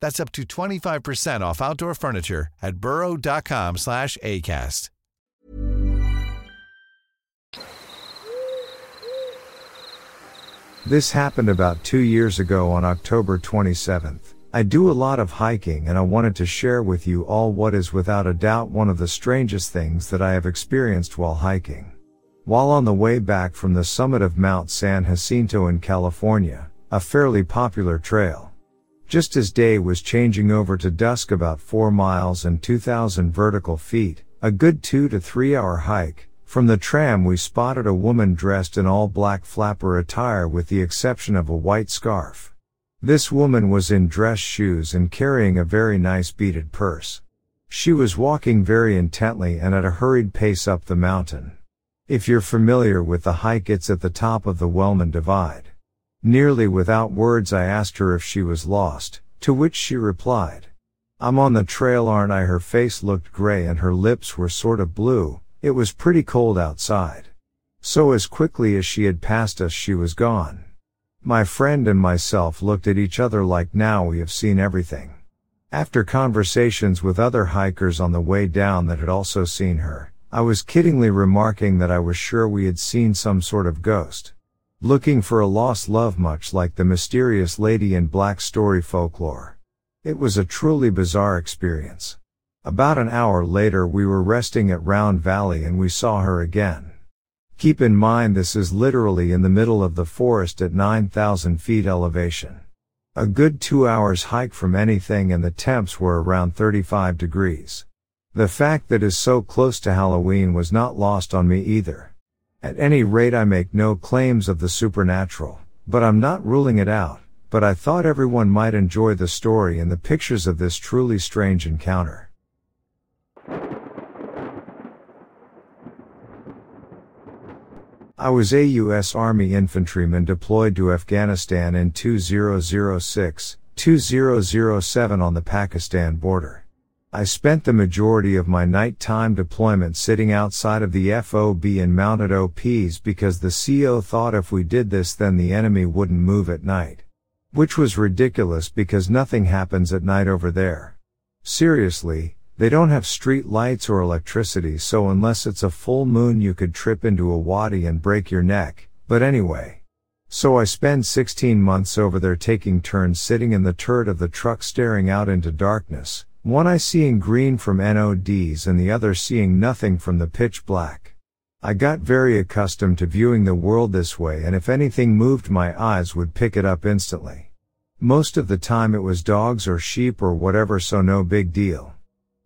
That's up to 25% off outdoor furniture at burrow.com slash ACAST. This happened about two years ago on October 27th. I do a lot of hiking and I wanted to share with you all what is without a doubt one of the strangest things that I have experienced while hiking. While on the way back from the summit of Mount San Jacinto in California, a fairly popular trail. Just as day was changing over to dusk about 4 miles and 2000 vertical feet, a good 2 to 3 hour hike, from the tram we spotted a woman dressed in all black flapper attire with the exception of a white scarf. This woman was in dress shoes and carrying a very nice beaded purse. She was walking very intently and at a hurried pace up the mountain. If you're familiar with the hike it's at the top of the Wellman Divide. Nearly without words I asked her if she was lost, to which she replied. I'm on the trail aren't I? Her face looked gray and her lips were sort of blue, it was pretty cold outside. So as quickly as she had passed us she was gone. My friend and myself looked at each other like now we have seen everything. After conversations with other hikers on the way down that had also seen her, I was kiddingly remarking that I was sure we had seen some sort of ghost. Looking for a lost love much like the mysterious lady in black story folklore. It was a truly bizarre experience. About an hour later we were resting at Round Valley and we saw her again. Keep in mind this is literally in the middle of the forest at 9,000 feet elevation. A good two hours hike from anything and the temps were around 35 degrees. The fact that is so close to Halloween was not lost on me either. At any rate I make no claims of the supernatural, but I'm not ruling it out, but I thought everyone might enjoy the story and the pictures of this truly strange encounter. I was a U.S. Army infantryman deployed to Afghanistan in 2006, 2007 on the Pakistan border. I spent the majority of my nighttime deployment sitting outside of the FOB in mounted OPs because the CO thought if we did this then the enemy wouldn't move at night. Which was ridiculous because nothing happens at night over there. Seriously, they don't have street lights or electricity so unless it's a full moon you could trip into a wadi and break your neck, but anyway. So I spend 16 months over there taking turns sitting in the turret of the truck staring out into darkness, one eye seeing green from NODs and the other seeing nothing from the pitch black. I got very accustomed to viewing the world this way and if anything moved my eyes would pick it up instantly. Most of the time it was dogs or sheep or whatever so no big deal.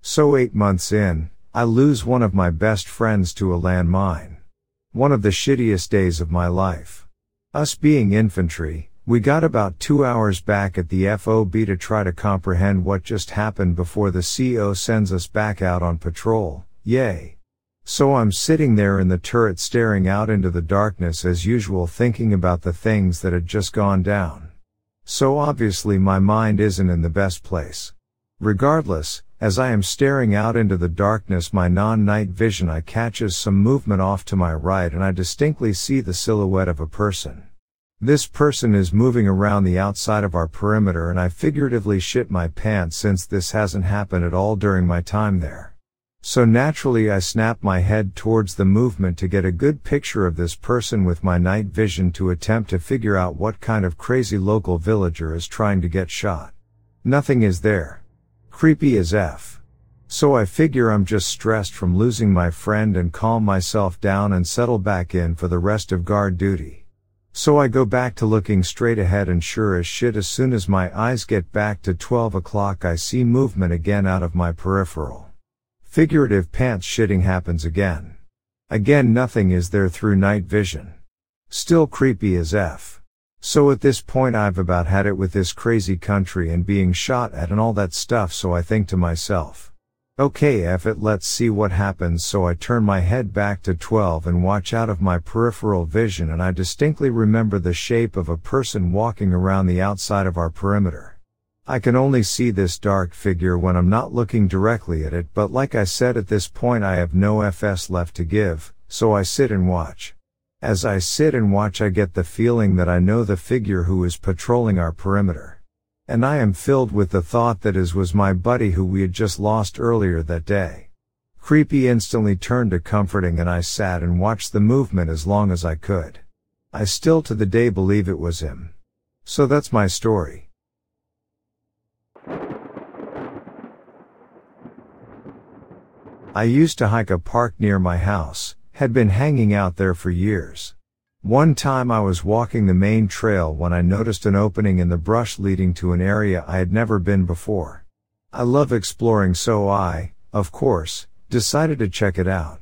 So eight months in, I lose one of my best friends to a landmine. One of the shittiest days of my life. Us being infantry, we got about two hours back at the FOB to try to comprehend what just happened before the CO sends us back out on patrol, yay. So I'm sitting there in the turret staring out into the darkness as usual thinking about the things that had just gone down. So obviously my mind isn't in the best place. Regardless, as I am staring out into the darkness my non-night vision I catches some movement off to my right and I distinctly see the silhouette of a person. This person is moving around the outside of our perimeter and I figuratively shit my pants since this hasn't happened at all during my time there. So naturally I snap my head towards the movement to get a good picture of this person with my night vision to attempt to figure out what kind of crazy local villager is trying to get shot. Nothing is there. Creepy as F. So I figure I'm just stressed from losing my friend and calm myself down and settle back in for the rest of guard duty. So I go back to looking straight ahead and sure as shit as soon as my eyes get back to 12 o'clock I see movement again out of my peripheral. Figurative pants shitting happens again. Again nothing is there through night vision. Still creepy as F. So at this point I've about had it with this crazy country and being shot at and all that stuff so I think to myself. Okay F it let's see what happens so I turn my head back to 12 and watch out of my peripheral vision and I distinctly remember the shape of a person walking around the outside of our perimeter. I can only see this dark figure when I'm not looking directly at it but like I said at this point I have no FS left to give, so I sit and watch. As I sit and watch I get the feeling that I know the figure who is patrolling our perimeter. And I am filled with the thought that as was my buddy who we had just lost earlier that day. Creepy instantly turned to comforting and I sat and watched the movement as long as I could. I still to the day believe it was him. So that's my story. I used to hike a park near my house, had been hanging out there for years. One time I was walking the main trail when I noticed an opening in the brush leading to an area I had never been before. I love exploring so I, of course, decided to check it out.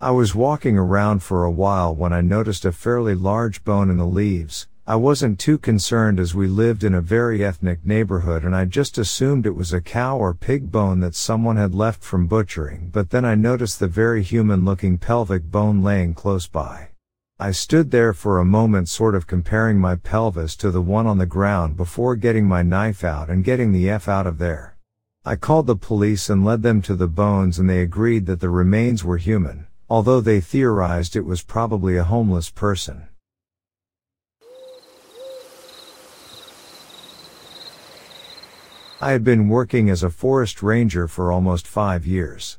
I was walking around for a while when I noticed a fairly large bone in the leaves, I wasn't too concerned as we lived in a very ethnic neighborhood and I just assumed it was a cow or pig bone that someone had left from butchering, but then I noticed the very human looking pelvic bone laying close by. I stood there for a moment sort of comparing my pelvis to the one on the ground before getting my knife out and getting the F out of there. I called the police and led them to the bones and they agreed that the remains were human, although they theorized it was probably a homeless person. I had been working as a forest ranger for almost five years.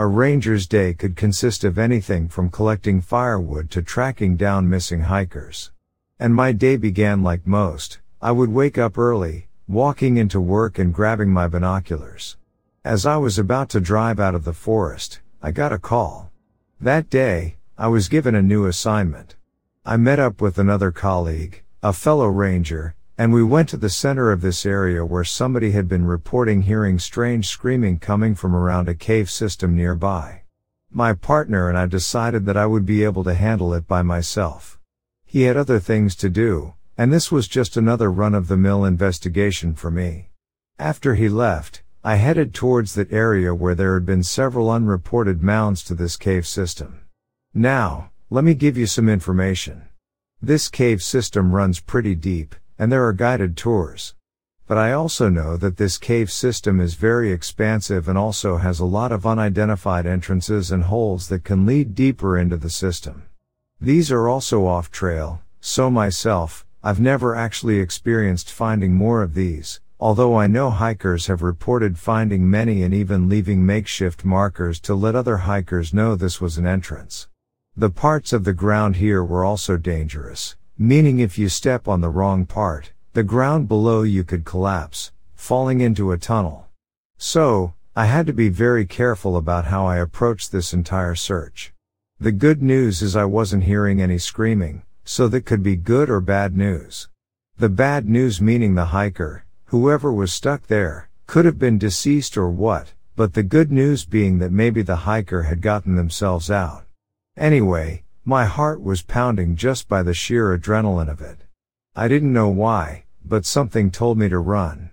A ranger's day could consist of anything from collecting firewood to tracking down missing hikers. And my day began like most. I would wake up early, walking into work and grabbing my binoculars. As I was about to drive out of the forest, I got a call. That day, I was given a new assignment. I met up with another colleague, a fellow ranger, and we went to the center of this area where somebody had been reporting hearing strange screaming coming from around a cave system nearby. My partner and I decided that I would be able to handle it by myself. He had other things to do, and this was just another run of the mill investigation for me. After he left, I headed towards that area where there had been several unreported mounds to this cave system. Now, let me give you some information. This cave system runs pretty deep, and there are guided tours. But I also know that this cave system is very expansive and also has a lot of unidentified entrances and holes that can lead deeper into the system. These are also off trail, so myself, I've never actually experienced finding more of these, although I know hikers have reported finding many and even leaving makeshift markers to let other hikers know this was an entrance. The parts of the ground here were also dangerous, meaning if you step on the wrong part, the ground below you could collapse, falling into a tunnel. So, I had to be very careful about how I approached this entire search. The good news is I wasn't hearing any screaming, so that could be good or bad news. The bad news meaning the hiker, whoever was stuck there, could have been deceased or what, but the good news being that maybe the hiker had gotten themselves out. Anyway, my heart was pounding just by the sheer adrenaline of it. I didn't know why, but something told me to run.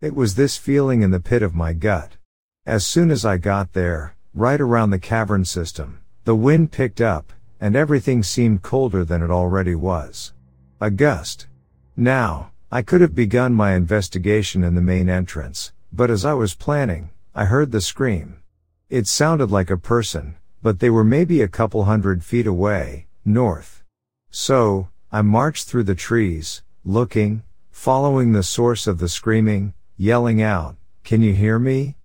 It was this feeling in the pit of my gut. As soon as I got there, right around the cavern system, the wind picked up, and everything seemed colder than it already was. A gust. Now, I could have begun my investigation in the main entrance, but as I was planning, I heard the scream. It sounded like a person, but they were maybe a couple hundred feet away, north. So, I marched through the trees, looking, following the source of the screaming, yelling out, Can you hear me?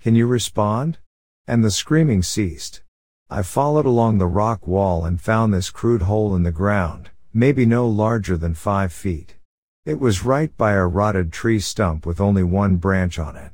Can you respond? And the screaming ceased. I followed along the rock wall and found this crude hole in the ground, maybe no larger than five feet. It was right by a rotted tree stump with only one branch on it.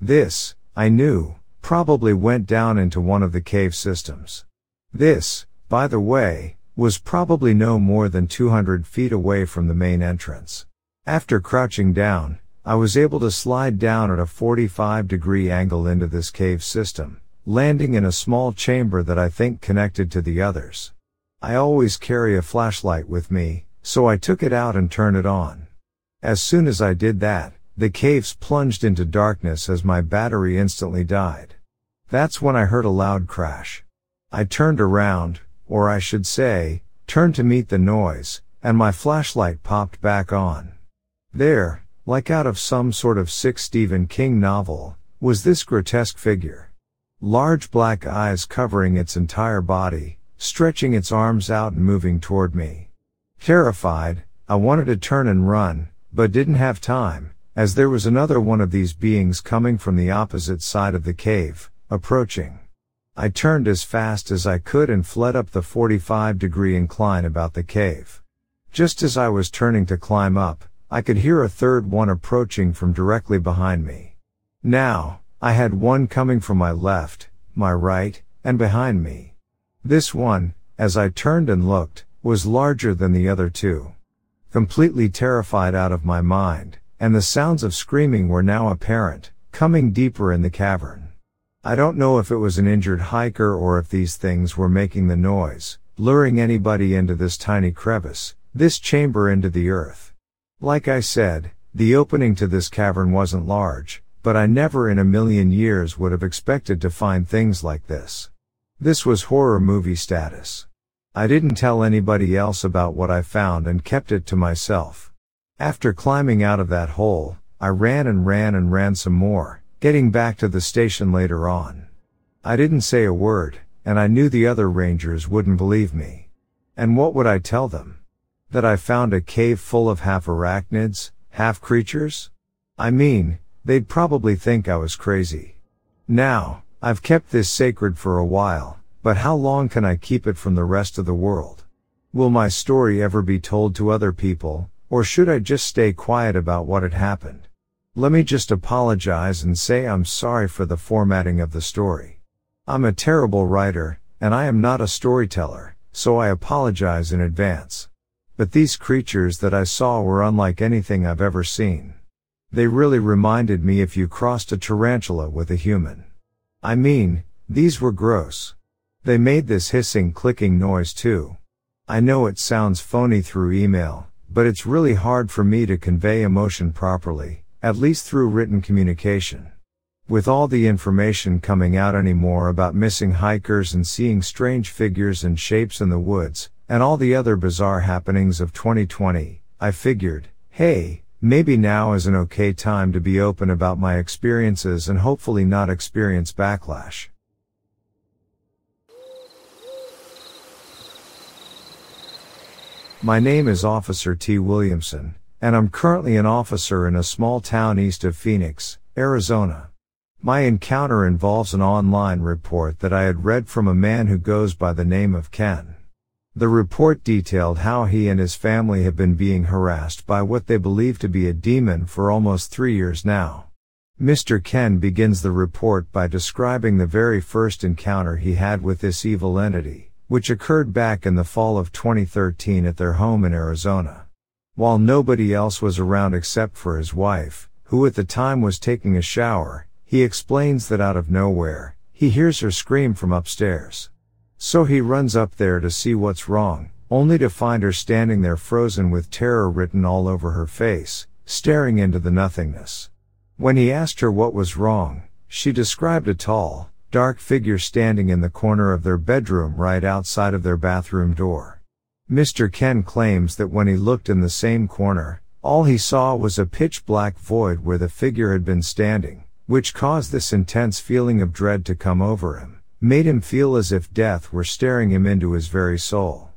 This, I knew, probably went down into one of the cave systems. This, by the way, was probably no more than 200 feet away from the main entrance. After crouching down, I was able to slide down at a 45 degree angle into this cave system, landing in a small chamber that I think connected to the others. I always carry a flashlight with me, so I took it out and turned it on. As soon as I did that, the caves plunged into darkness as my battery instantly died. That's when I heard a loud crash. I turned around, or I should say, turned to meet the noise, and my flashlight popped back on. There, like out of some sort of sick Stephen King novel, was this grotesque figure large black eyes covering its entire body, stretching its arms out and moving toward me. Terrified, I wanted to turn and run, but didn't have time, as there was another one of these beings coming from the opposite side of the cave, approaching. I turned as fast as I could and fled up the 45 degree incline about the cave. Just as I was turning to climb up, I could hear a third one approaching from directly behind me. Now, I had one coming from my left, my right, and behind me. This one, as I turned and looked, was larger than the other two. Completely terrified out of my mind, and the sounds of screaming were now apparent, coming deeper in the cavern. I don't know if it was an injured hiker or if these things were making the noise, luring anybody into this tiny crevice, this chamber into the earth. Like I said, the opening to this cavern wasn't large, but I never in a million years would have expected to find things like this. This was horror movie status. I didn't tell anybody else about what I found and kept it to myself. After climbing out of that hole, I ran and ran and ran some more, getting back to the station later on. I didn't say a word, and I knew the other rangers wouldn't believe me. And what would I tell them? That I found a cave full of half arachnids, half creatures? I mean, They'd probably think I was crazy. Now, I've kept this sacred for a while, but how long can I keep it from the rest of the world? Will my story ever be told to other people, or should I just stay quiet about what had happened? Let me just apologize and say I'm sorry for the formatting of the story. I'm a terrible writer, and I am not a storyteller, so I apologize in advance. But these creatures that I saw were unlike anything I've ever seen. They really reminded me if you crossed a tarantula with a human. I mean, these were gross. They made this hissing clicking noise too. I know it sounds phony through email, but it's really hard for me to convey emotion properly, at least through written communication. With all the information coming out anymore about missing hikers and seeing strange figures and shapes in the woods, and all the other bizarre happenings of 2020, I figured, hey, maybe now is an okay time to be open about my experiences and hopefully not experience backlash. My name is Officer T. Williamson, and I'm currently an officer in a small town east of Phoenix, Arizona. My encounter involves an online report that I had read from a man who goes by the name of Ken. The report detailed how he and his family have been being harassed by what they believe to be a demon for almost three years now. Mr. Ken begins the report by describing the very first encounter he had with this evil entity which occurred back in the fall of 2013 at their home in Arizona. While nobody else was around except for his wife, who at the time was taking a shower, he explains that out of nowhere, he hears her scream from upstairs. So he runs up there to see what's wrong, only to find her standing there frozen with terror written all over her face, staring into the nothingness. When he asked her what was wrong, she described a tall, dark figure standing in the corner of their bedroom right outside of their bathroom door. Mr. Ken claims that when he looked in the same corner, all he saw was a pitch black void where the figure had been standing, which caused this intense feeling of dread to come over him, made him feel as if death were staring him into his very soul.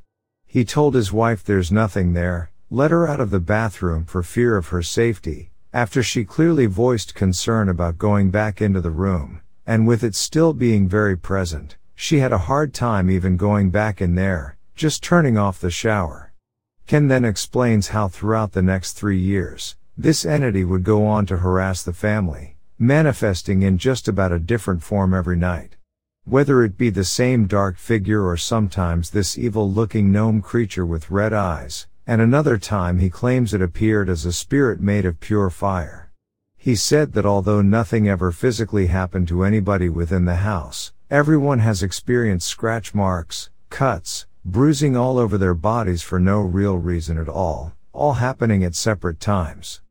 He told his wife there's nothing there, let her out of the bathroom for fear of her safety, after she clearly voiced concern about going back into the room, and with it still being very present, she had a hard time even going back in there, just turning off the shower. Ken then explains how throughout the next three years, this entity would go on to harass the family, manifesting in just about a different form every night. Whether it be the same dark figure or sometimes this evil looking gnome creature with red eyes, and another time he claims it appeared as a spirit made of pure fire. He said that although nothing ever physically happened to anybody within the house, everyone has experienced scratch marks, cuts, bruising all over their bodies for no real reason at all, all happening at separate times.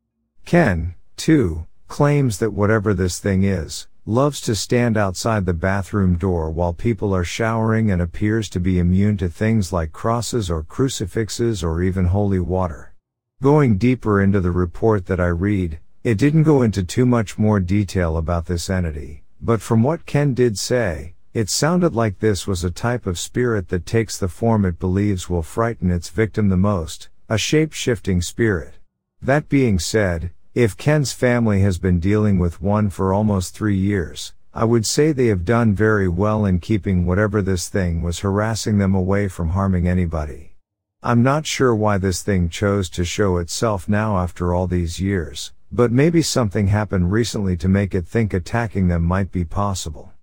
Ken, too, claims that whatever this thing is, loves to stand outside the bathroom door while people are showering and appears to be immune to things like crosses or crucifixes or even holy water. Going deeper into the report that I read, it didn't go into too much more detail about this entity, but from what Ken did say, it sounded like this was a type of spirit that takes the form it believes will frighten its victim the most, a shape shifting spirit. That being said, if Ken's family has been dealing with one for almost three years, I would say they have done very well in keeping whatever this thing was harassing them away from harming anybody. I'm not sure why this thing chose to show itself now after all these years, but maybe something happened recently to make it think attacking them might be possible.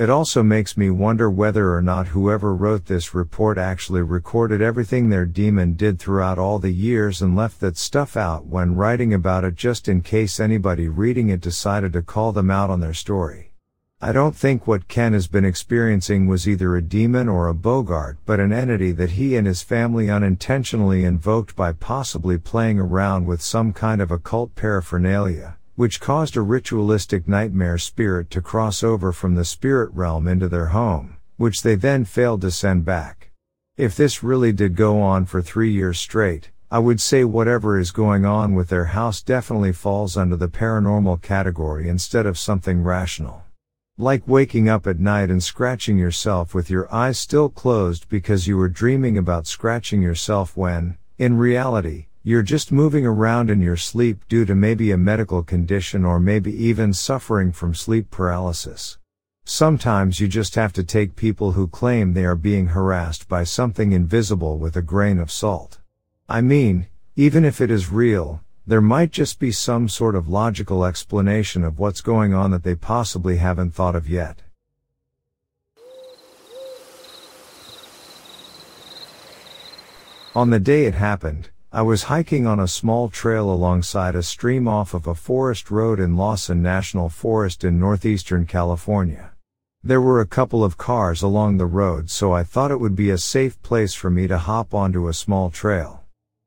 It also makes me wonder whether or not whoever wrote this report actually recorded everything their demon did throughout all the years and left that stuff out when writing about it just in case anybody reading it decided to call them out on their story. I don't think what Ken has been experiencing was either a demon or a boggart, but an entity that he and his family unintentionally invoked by possibly playing around with some kind of occult paraphernalia, which caused a ritualistic nightmare spirit to cross over from the spirit realm into their home, which they then failed to send back. If this really did go on for three years straight, I would say whatever is going on with their house definitely falls under the paranormal category instead of something rational. Like waking up at night and scratching yourself with your eyes still closed because you were dreaming about scratching yourself when, in reality, you're just moving around in your sleep due to maybe a medical condition or maybe even suffering from sleep paralysis. Sometimes you just have to take people who claim they are being harassed by something invisible with a grain of salt. I mean, even if it is real, there might just be some sort of logical explanation of what's going on that they possibly haven't thought of yet. On the day it happened, I was hiking on a small trail alongside a stream off of a forest road in Lassen National Forest in northeastern California. There were a couple of cars along the road so I thought it would be a safe place for me to hop onto a small trail.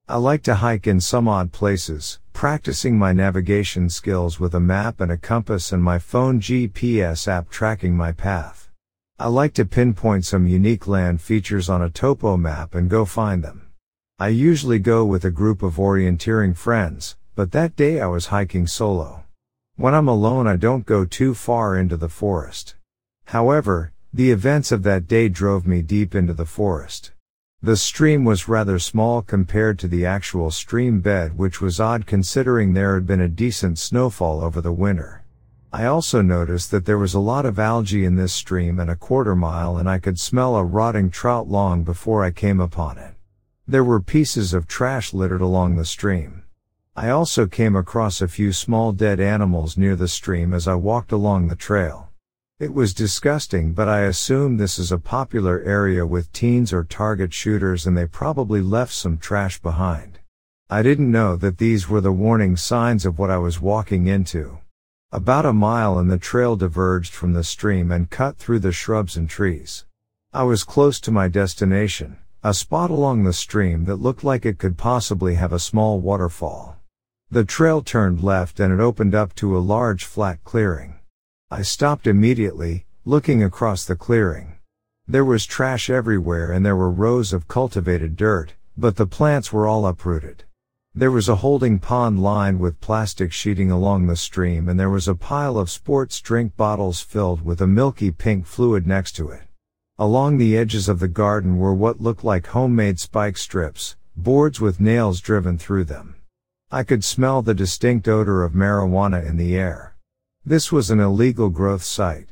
I like to hike in some odd places, practicing my navigation skills with a map and a compass and my phone GPS app tracking my path. I like to pinpoint some unique land features on a topo map and go find them. I usually go with a group of orienteering friends, but that day I was hiking solo. When I'm alone I don't go too far into the forest. However, the events of that day drove me deep into the forest. The stream was rather small compared to the actual stream bed which was odd considering there had been a decent snowfall over the winter. I also noticed that there was a lot of algae in this stream and a quarter mile and I could smell a rotting trout long before I came upon it. There were pieces of trash littered along the stream. I also came across a few small dead animals near the stream as I walked along the trail. It was disgusting but I assume this is a popular area with teens or target shooters and they probably left some trash behind. I didn't know that these were the warning signs of what I was walking into. About a mile and the trail diverged from the stream and cut through the shrubs and trees. I was close to my destination. A spot along the stream that looked like it could possibly have a small waterfall. The trail turned left and it opened up to a large flat clearing. I stopped immediately, looking across the clearing. There was trash everywhere and there were rows of cultivated dirt, but the plants were all uprooted. There was a holding pond lined with plastic sheeting along the stream and there was a pile of sports drink bottles filled with a milky pink fluid next to it. Along the edges of the garden were what looked like homemade spike strips, boards with nails driven through them. I could smell the distinct odor of marijuana in the air. This was an illegal growth site.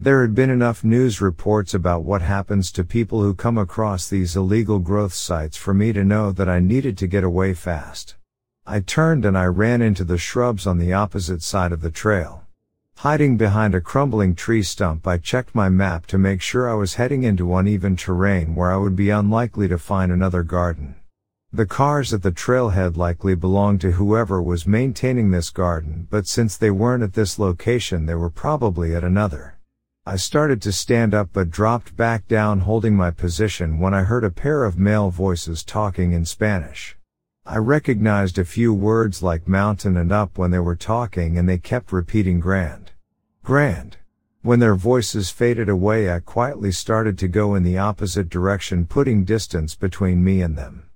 There had been enough news reports about what happens to people who come across these illegal growth sites for me to know that I needed to get away fast. I turned and I ran into the shrubs on the opposite side of the trail. Hiding behind a crumbling tree stump, I checked my map to make sure I was heading into uneven terrain where I would be unlikely to find another garden. The cars at the trailhead likely belonged to whoever was maintaining this garden, but since they weren't at this location, they were probably at another. I started to stand up but dropped back down holding my position when I heard a pair of male voices talking in Spanish. I recognized a few words like mountain and up when they were talking and they kept repeating grand. Grand. When their voices faded away, I quietly started to go in the opposite direction, putting distance between me and them.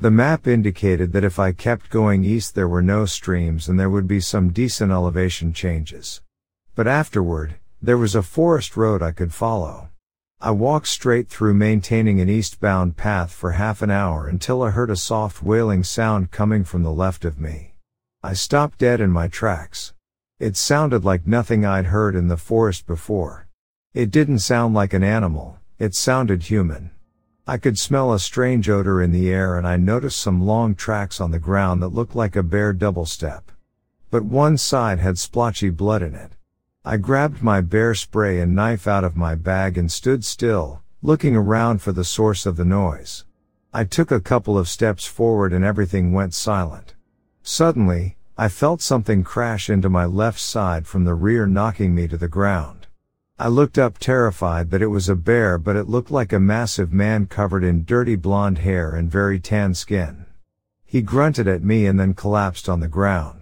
The map indicated that if I kept going east, there were no streams and there would be some decent elevation changes. But afterward, there was a forest road I could follow. I walked straight through maintaining an eastbound path for half an hour until I heard a soft wailing sound coming from the left of me. I stopped dead in my tracks. It sounded like nothing I'd heard in the forest before. It didn't sound like an animal, it sounded human. I could smell a strange odor in the air and I noticed some long tracks on the ground that looked like a bear double step. But one side had splotchy blood in it. I grabbed my bear spray and knife out of my bag and stood still, looking around for the source of the noise. I took a couple of steps forward and everything went silent. Suddenly, I felt something crash into my left side from the rear knocking me to the ground. I looked up terrified that it was a bear but it looked like a massive man covered in dirty blonde hair and very tan skin. He grunted at me and then collapsed on the ground.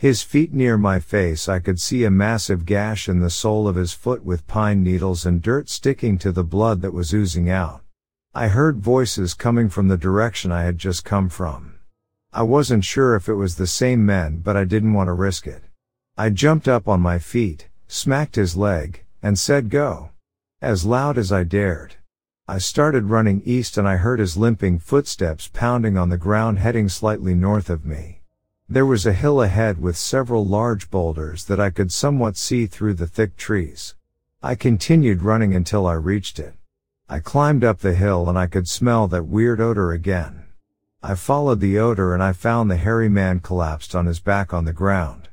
His feet near my face I could see a massive gash in the sole of his foot with pine needles and dirt sticking to the blood that was oozing out. I heard voices coming from the direction I had just come from. I wasn't sure if it was the same men, but I didn't want to risk it. I jumped up on my feet, smacked his leg, and said go. As loud as I dared. I started running east and I heard his limping footsteps pounding on the ground heading slightly north of me. There was a hill ahead with several large boulders that I could somewhat see through the thick trees. I continued running until I reached it. I climbed up the hill and I could smell that weird odor again. I followed the odor and I found the hairy man collapsed on his back on the ground.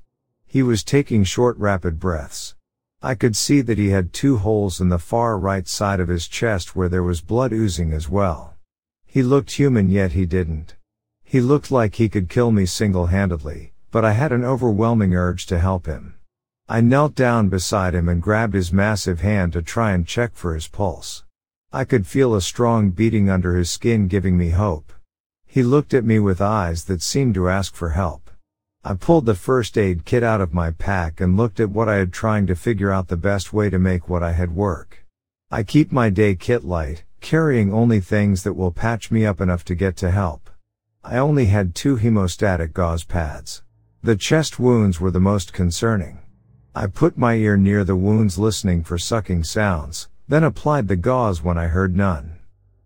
He was taking short rapid breaths. I could see that he had two holes in the far right side of his chest where there was blood oozing as well. He looked human yet he didn't. He looked like he could kill me single-handedly, but I had an overwhelming urge to help him. I knelt down beside him and grabbed his massive hand to try and check for his pulse. I could feel a strong beating under his skin giving me hope. He looked at me with eyes that seemed to ask for help. I pulled the first aid kit out of my pack and looked at what I had trying to figure out the best way to make what I had work. I keep my day kit light, carrying only things that will patch me up enough to get to help. I only had two hemostatic gauze pads. The chest wounds were the most concerning. I put my ear near the wounds listening for sucking sounds, then applied the gauze when I heard none.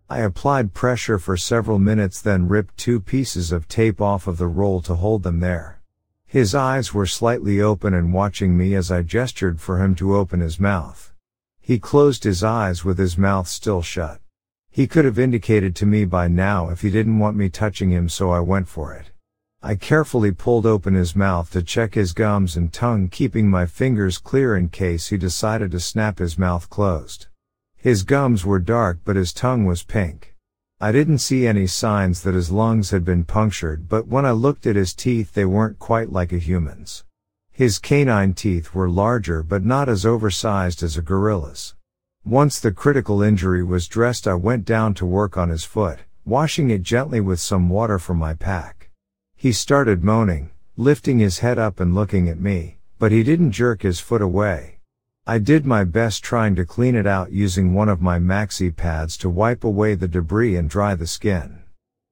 I applied pressure for several minutes then ripped two pieces of tape off of the roll to hold them there. His eyes were slightly open and watching me as I gestured for him to open his mouth. He closed his eyes with his mouth still shut. He could have indicated to me by now if he didn't want me touching him so I went for it. I carefully pulled open his mouth to check his gums and tongue keeping my fingers clear in case he decided to snap his mouth closed. His gums were dark but his tongue was pink. I didn't see any signs that his lungs had been punctured, but when I looked at his teeth, they weren't quite like a human's. His canine teeth were larger but not as oversized as a gorilla's. Once the critical injury was dressed, I went down to work on his foot, washing it gently with some water from my pack. He started moaning, lifting his head up and looking at me, but he didn't jerk his foot away. I did my best trying to clean it out using one of my maxi pads to wipe away the debris and dry the skin.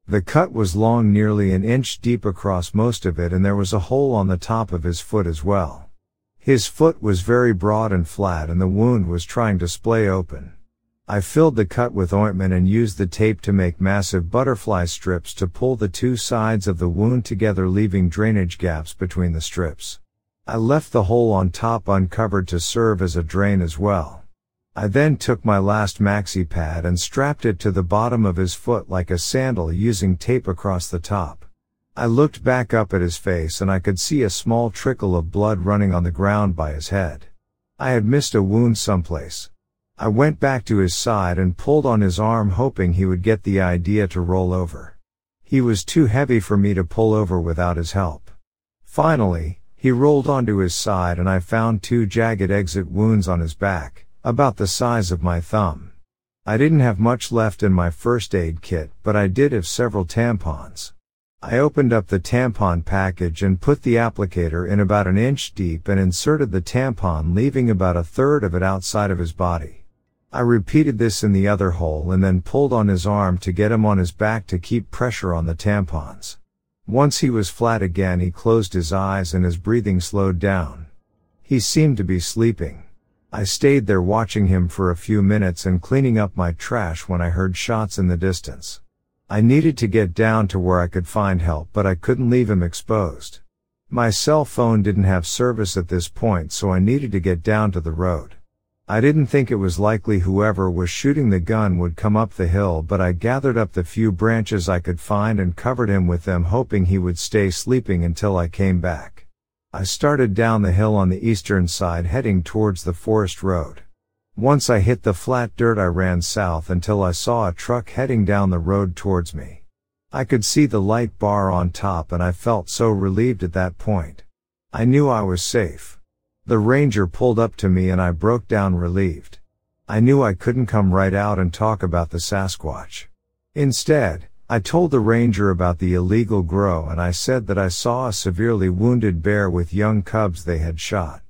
The cut was long nearly an inch deep across most of it and there was a hole on the top of his foot as well. His foot was very broad and flat and the wound was trying to splay open. I filled the cut with ointment and used the tape to make massive butterfly strips to pull the two sides of the wound together leaving drainage gaps between the strips. I left the hole on top uncovered to serve as a drain as well. I then took my last maxi pad and strapped it to the bottom of his foot like a sandal using tape across the top. I looked back up at his face and I could see a small trickle of blood running on the ground by his head. I had missed a wound someplace. I went back to his side and pulled on his arm hoping he would get the idea to roll over. He was too heavy for me to pull over without his help. Finally, he rolled onto his side and I found two jagged exit wounds on his back, about the size of my thumb. I didn't have much left in my first aid kit, but I did have several tampons. I opened up the tampon package and put the applicator in about an inch deep and inserted the tampon leaving about a third of it outside of his body. I repeated this in the other hole and then pulled on his arm to get him on his back to keep pressure on the tampons. Once he was flat again, he closed his eyes and his breathing slowed down. He seemed to be sleeping. I stayed there watching him for a few minutes and cleaning up my trash when I heard shots in the distance. I needed to get down to where I could find help, but I couldn't leave him exposed. My cell phone didn't have service at this point, so I needed to get down to the road. I didn't think it was likely whoever was shooting the gun would come up the hill, but I gathered up the few branches I could find and covered him with them hoping he would stay sleeping until I came back. I started down the hill on the eastern side heading towards the forest road. Once I hit the flat dirt I ran south until I saw a truck heading down the road towards me. I could see the light bar on top and I felt so relieved at that point. I knew I was safe. The ranger pulled up to me and I broke down relieved. I knew I couldn't come right out and talk about the Sasquatch. Instead, I told the ranger about the illegal grow and I said that I saw a severely wounded bear with young cubs they had shot.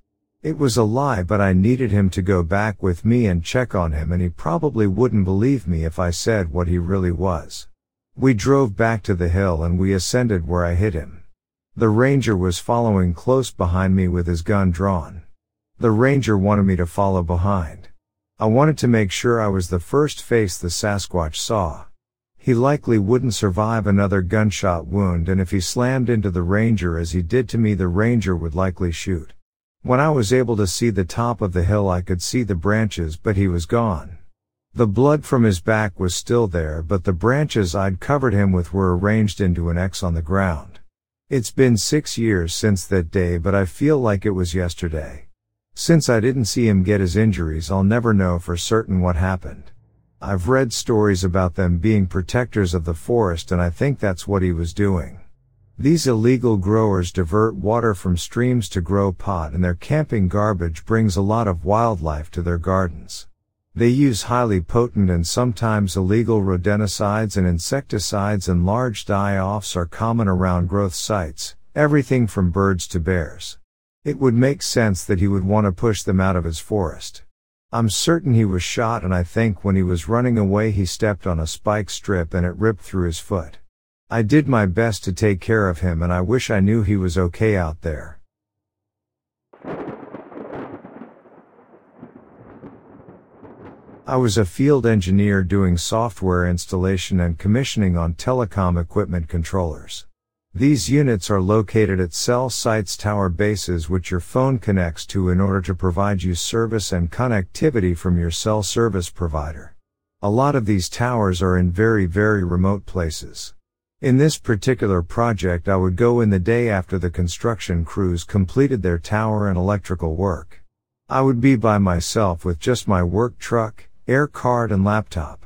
It was a lie but I needed him to go back with me and check on him and he probably wouldn't believe me if I said what he really was. We drove back to the hill and we ascended where I hit him. The ranger was following close behind me with his gun drawn. The ranger wanted me to follow behind. I wanted to make sure I was the first face the Sasquatch saw. He likely wouldn't survive another gunshot wound and if he slammed into the ranger as he did to me the ranger would likely shoot. When I was able to see the top of the hill, I could see the branches, but he was gone. The blood from his back was still there, but the branches I'd covered him with were arranged into an X on the ground. It's been six years since that day, but I feel like it was yesterday. Since I didn't see him get his injuries, I'll never know for certain what happened. I've read stories about them being protectors of the forest, and I think that's what he was doing. These illegal growers divert water from streams to grow pot, and their camping garbage brings a lot of wildlife to their gardens. They use highly potent and sometimes illegal rodenticides and insecticides and large die-offs are common around growth sites, everything from birds to bears. It would make sense that he would want to push them out of his forest. I'm certain he was shot and I think when he was running away he stepped on a spike strip and it ripped through his foot. I did my best to take care of him and I wish I knew he was okay out there. I was a field engineer doing software installation and commissioning on telecom equipment controllers. These units are located at cell sites tower bases which your phone connects to in order to provide you service and connectivity from your cell service provider. A lot of these towers are in very very remote places. In this particular project I would go in the day after the construction crews completed their tower and electrical work. I would be by myself with just my work truck, air card and laptop.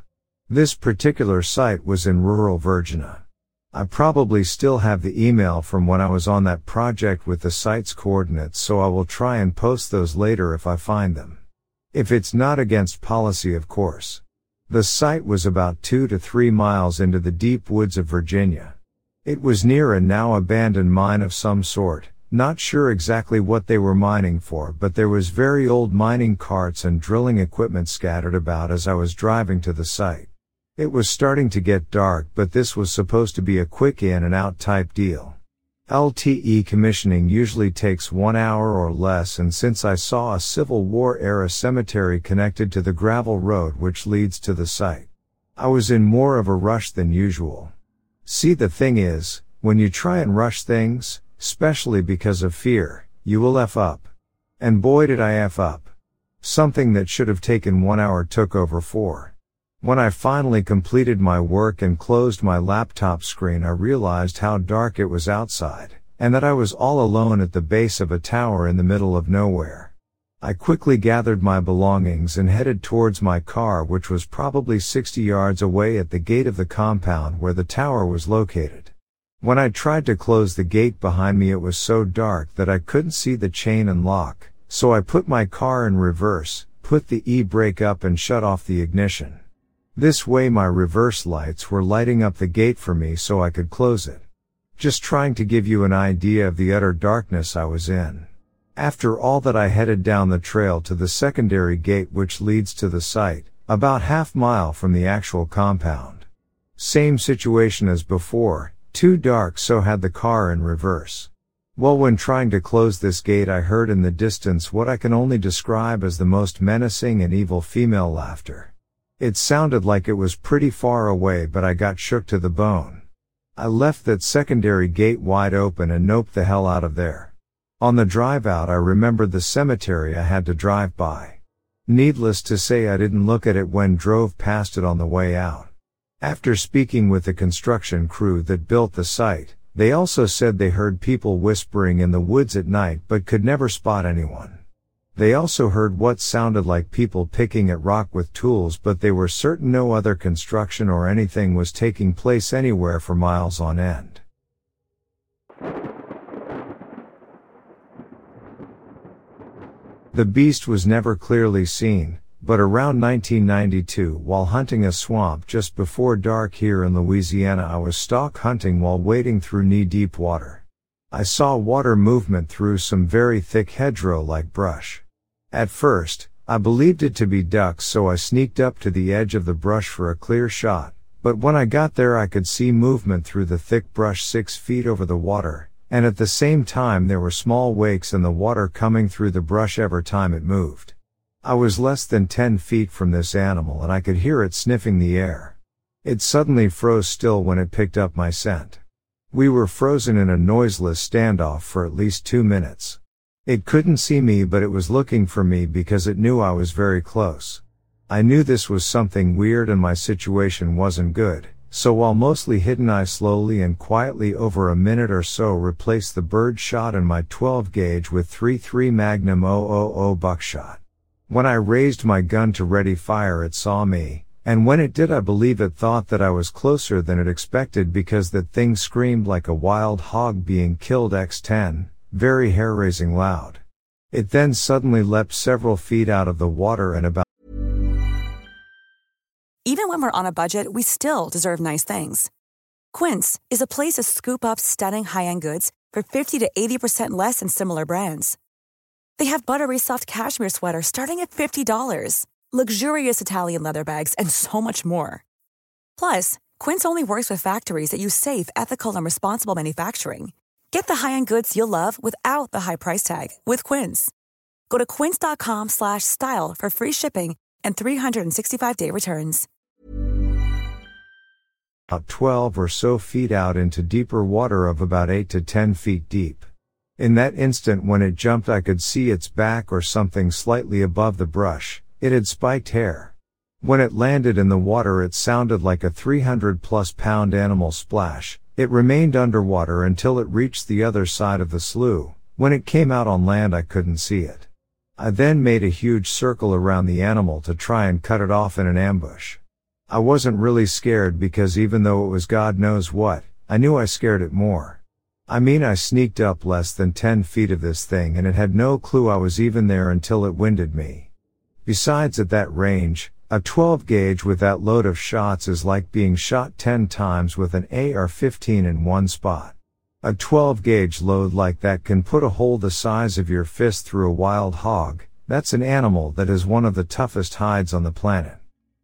This particular site was in rural Virginia. I probably still have the email from when I was on that project with the site's coordinates so I will try and post those later if I find them. If it's not against policy of course. The site was about two to three miles into the deep woods of Virginia. It was near a now abandoned mine of some sort, not sure exactly what they were mining for, but there was very old mining carts and drilling equipment scattered about as I was driving to the site. It was starting to get dark, but this was supposed to be a quick in and out type deal. LTE commissioning usually takes one hour or less and since I saw a Civil War era cemetery connected to the gravel road which leads to the site, I was in more of a rush than usual. See the thing is, when you try and rush things, especially because of fear, you will F up. And boy did I F up. Something that should have taken one hour took over four. When I finally completed my work and closed my laptop screen, I realized how dark it was outside, and that I was all alone at the base of a tower in the middle of nowhere. I quickly gathered my belongings and headed towards my car, which was probably 60 yards away at the gate of the compound where the tower was located. When I tried to close the gate behind me, it was so dark that I couldn't see the chain and lock, so I put my car in reverse, put the e-brake up and shut off the ignition. This way my reverse lights were lighting up the gate for me so I could close it. Just trying to give you an idea of the utter darkness I was in. After all that I headed down the trail to the secondary gate which leads to the site, about half mile from the actual compound. Same situation as before, too dark so had the car in reverse. Well when trying to close this gate I heard in the distance what I can only describe as the most menacing and evil female laughter. It sounded like it was pretty far away but I got shook to the bone. I left that secondary gate wide open and noped the hell out of there. On the drive out I remembered the cemetery I had to drive by. Needless to say I didn't look at it when drove past it on the way out. After speaking with the construction crew that built the site, they also said they heard people whispering in the woods at night but could never spot anyone. They also heard what sounded like people picking at rock with tools but they were certain no other construction or anything was taking place anywhere for miles on end. The beast was never clearly seen, but around 1992 while hunting a swamp just before dark here in Louisiana I was stalk hunting while wading through knee-deep water. I saw water movement through some very thick hedgerow-like brush. At first, I believed it to be ducks so I sneaked up to the edge of the brush for a clear shot, but when I got there I could see movement through the thick brush six feet over the water, and at the same time there were small wakes in the water coming through the brush every time it moved. I was less than 10 feet from this animal and I could hear it sniffing the air. It suddenly froze still when it picked up my scent. We were frozen in a noiseless standoff for at least two minutes. It couldn't see me but it was looking for me because it knew I was very close. I knew this was something weird and my situation wasn't good, so while mostly hidden I slowly and quietly over a minute or so replaced the bird shot and my 12 gauge with 3.3 Magnum 000 buckshot. When I raised my gun to ready fire it saw me, and when it did I believe it thought that I was closer than it expected because that thing screamed like a wild hog being killed x10, very hair-raising loud. It then suddenly leapt several feet out of the water and about Even when we're on a budget, we still deserve nice things. Quince is a place to scoop up stunning high-end goods for 50 to 80% less than similar brands. They have buttery soft cashmere sweaters starting at $50, luxurious Italian leather bags, and so much more. Plus, Quince only works with factories that use safe, ethical, and responsible manufacturing. Get the high-end goods you'll love without the high price tag with Quince. Go to quince.com slash style for free shipping and 365-day returns. about 12 or so feet out into deeper water of about 8 to 10 feet deep. In that instant when it jumped I could see its back or something slightly above the brush, it had spiked hair. When it landed in the water it sounded like a 300 plus pound animal splash, it remained underwater until it reached the other side of the slough, when it came out on land I couldn't see it. I then made a huge circle around the animal to try and cut it off in an ambush. I wasn't really scared because even though it was God knows what, I knew I scared it more. I mean I sneaked up less than 10 feet of this thing and it had no clue I was even there until it winded me. Besides at that range, a 12 gauge with that load of shots is like being shot 10 times with an AR-15 in one spot. A 12 gauge load like that can put a hole the size of your fist through a wild hog, that's an animal that is one of the toughest hides on the planet.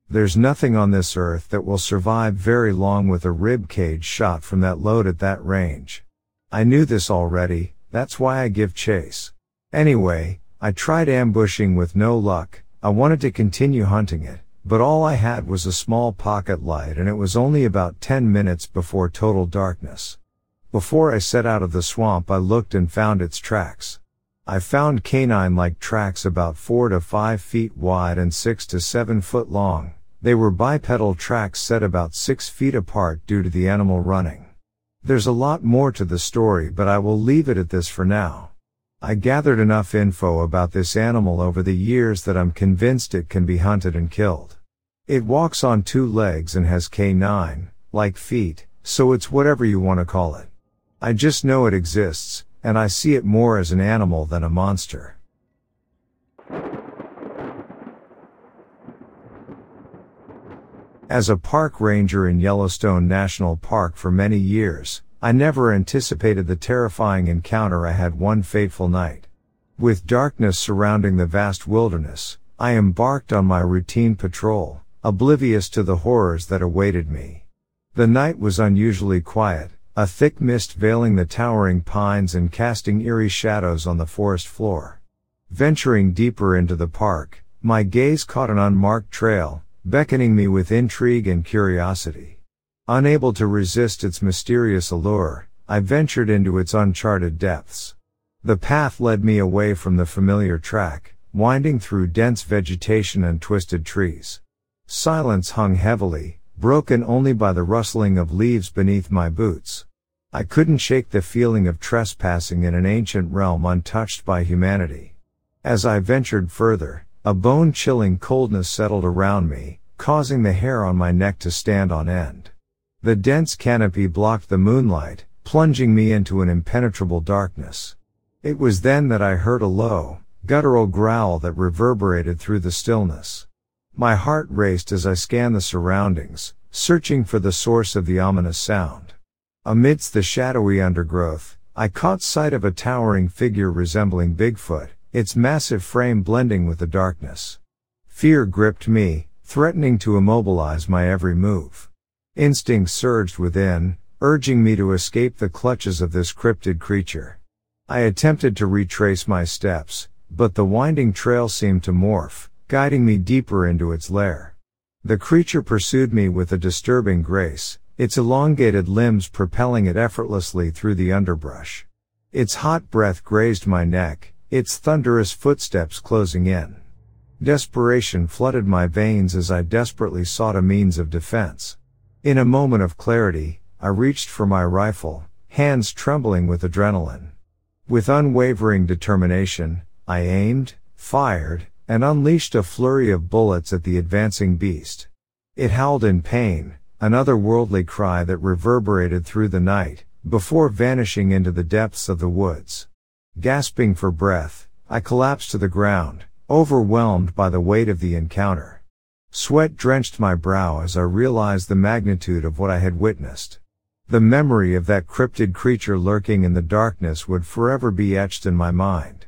There's nothing on this earth that will survive very long with a rib cage shot from that load at that range. I knew this already, that's why I give chase. Anyway, I tried ambushing with no luck, I wanted to continue hunting it, but all I had was a small pocket light and it was only about 10 minutes before total darkness. Before I set out of the swamp I looked and found its tracks. I found canine-like tracks about 4 to 5 feet wide and 6 to 7 foot long. They were bipedal tracks set about 6 feet apart due to the animal running. There's a lot more to the story but I will leave it at this for now. I gathered enough info about this animal over the years that I'm convinced it can be hunted and killed. It walks on two legs and has canine, like feet, so it's whatever you want to call it. I just know it exists, and I see it more as an animal than a monster. As a park ranger in Yellowstone National Park for many years, I never anticipated the terrifying encounter I had one fateful night. With darkness surrounding the vast wilderness, I embarked on my routine patrol, oblivious to the horrors that awaited me. The night was unusually quiet, a thick mist veiling the towering pines and casting eerie shadows on the forest floor. Venturing deeper into the park, my gaze caught an unmarked trail, beckoning me with intrigue and curiosity. Unable to resist its mysterious allure, I ventured into its uncharted depths. The path led me away from the familiar track, winding through dense vegetation and twisted trees. Silence hung heavily, broken only by the rustling of leaves beneath my boots. I couldn't shake the feeling of trespassing in an ancient realm untouched by humanity. As I ventured further, a bone chilling coldness settled around me, causing the hair on my neck to stand on end. The dense canopy blocked the moonlight, plunging me into an impenetrable darkness. It was then that I heard a low, guttural growl that reverberated through the stillness. My heart raced as I scanned the surroundings, searching for the source of the ominous sound. Amidst the shadowy undergrowth, I caught sight of a towering figure resembling Bigfoot, its massive frame blending with the darkness. Fear gripped me, threatening to immobilize my every move. Instinct surged within, urging me to escape the clutches of this cryptid creature. I attempted to retrace my steps, but the winding trail seemed to morph, guiding me deeper into its lair. The creature pursued me with a disturbing grace, its elongated limbs propelling it effortlessly through the underbrush. Its hot breath grazed my neck, its thunderous footsteps closing in. Desperation flooded my veins as I desperately sought a means of defense. In a moment of clarity, I reached for my rifle, hands trembling with adrenaline. With unwavering determination, I aimed, fired, and unleashed a flurry of bullets at the advancing beast. It howled in pain, an otherworldly cry that reverberated through the night, before vanishing into the depths of the woods. Gasping for breath, I collapsed to the ground, overwhelmed by the weight of the encounter. Sweat drenched my brow as I realized the magnitude of what I had witnessed. The memory of that cryptid creature lurking in the darkness would forever be etched in my mind.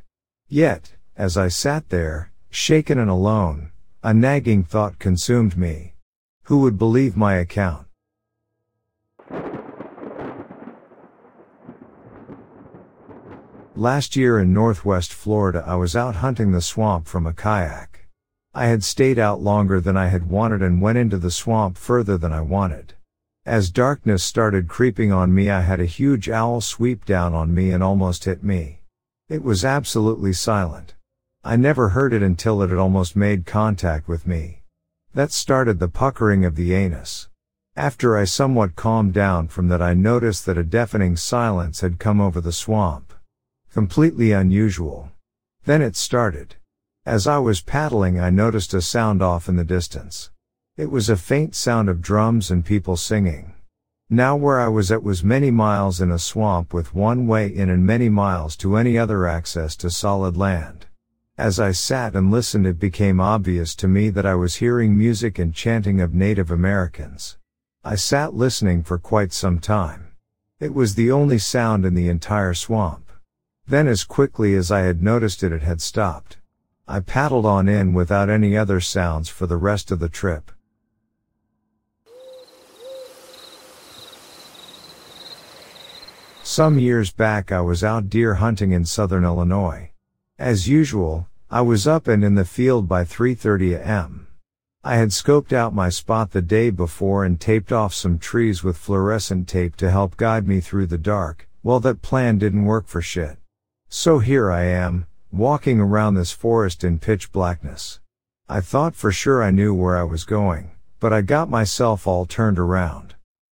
Yet, as I sat there, shaken and alone, a nagging thought consumed me. Who would believe my account? Last year in northwest Florida I was out hunting the swamp from a kayak. I had stayed out longer than I had wanted and went into the swamp further than I wanted. As darkness started creeping on me, I had a huge owl sweep down on me and almost hit me. It was absolutely silent. I never heard it until it had almost made contact with me. That started the puckering of the anus. After I somewhat calmed down from that, I noticed that a deafening silence had come over the swamp. Completely unusual. Then it started. As I was paddling, I noticed a sound off in the distance. It was a faint sound of drums and people singing. Now where I was at was many miles in a swamp with one way in and many miles to any other access to solid land. As I sat and listened it became obvious to me that I was hearing music and chanting of Native Americans. I sat listening for quite some time. It was the only sound in the entire swamp. Then as quickly as I had noticed it it had stopped. I paddled on in without any other sounds for the rest of the trip. Some years back I was out deer hunting in southern Illinois. As usual, I was up and in the field by 3.30 am. I had scoped out my spot the day before and taped off some trees with fluorescent tape to help guide me through the dark. Well, that plan didn't work for shit. So here I am, walking around this forest in pitch blackness. I thought for sure I knew where I was going, but I got myself all turned around.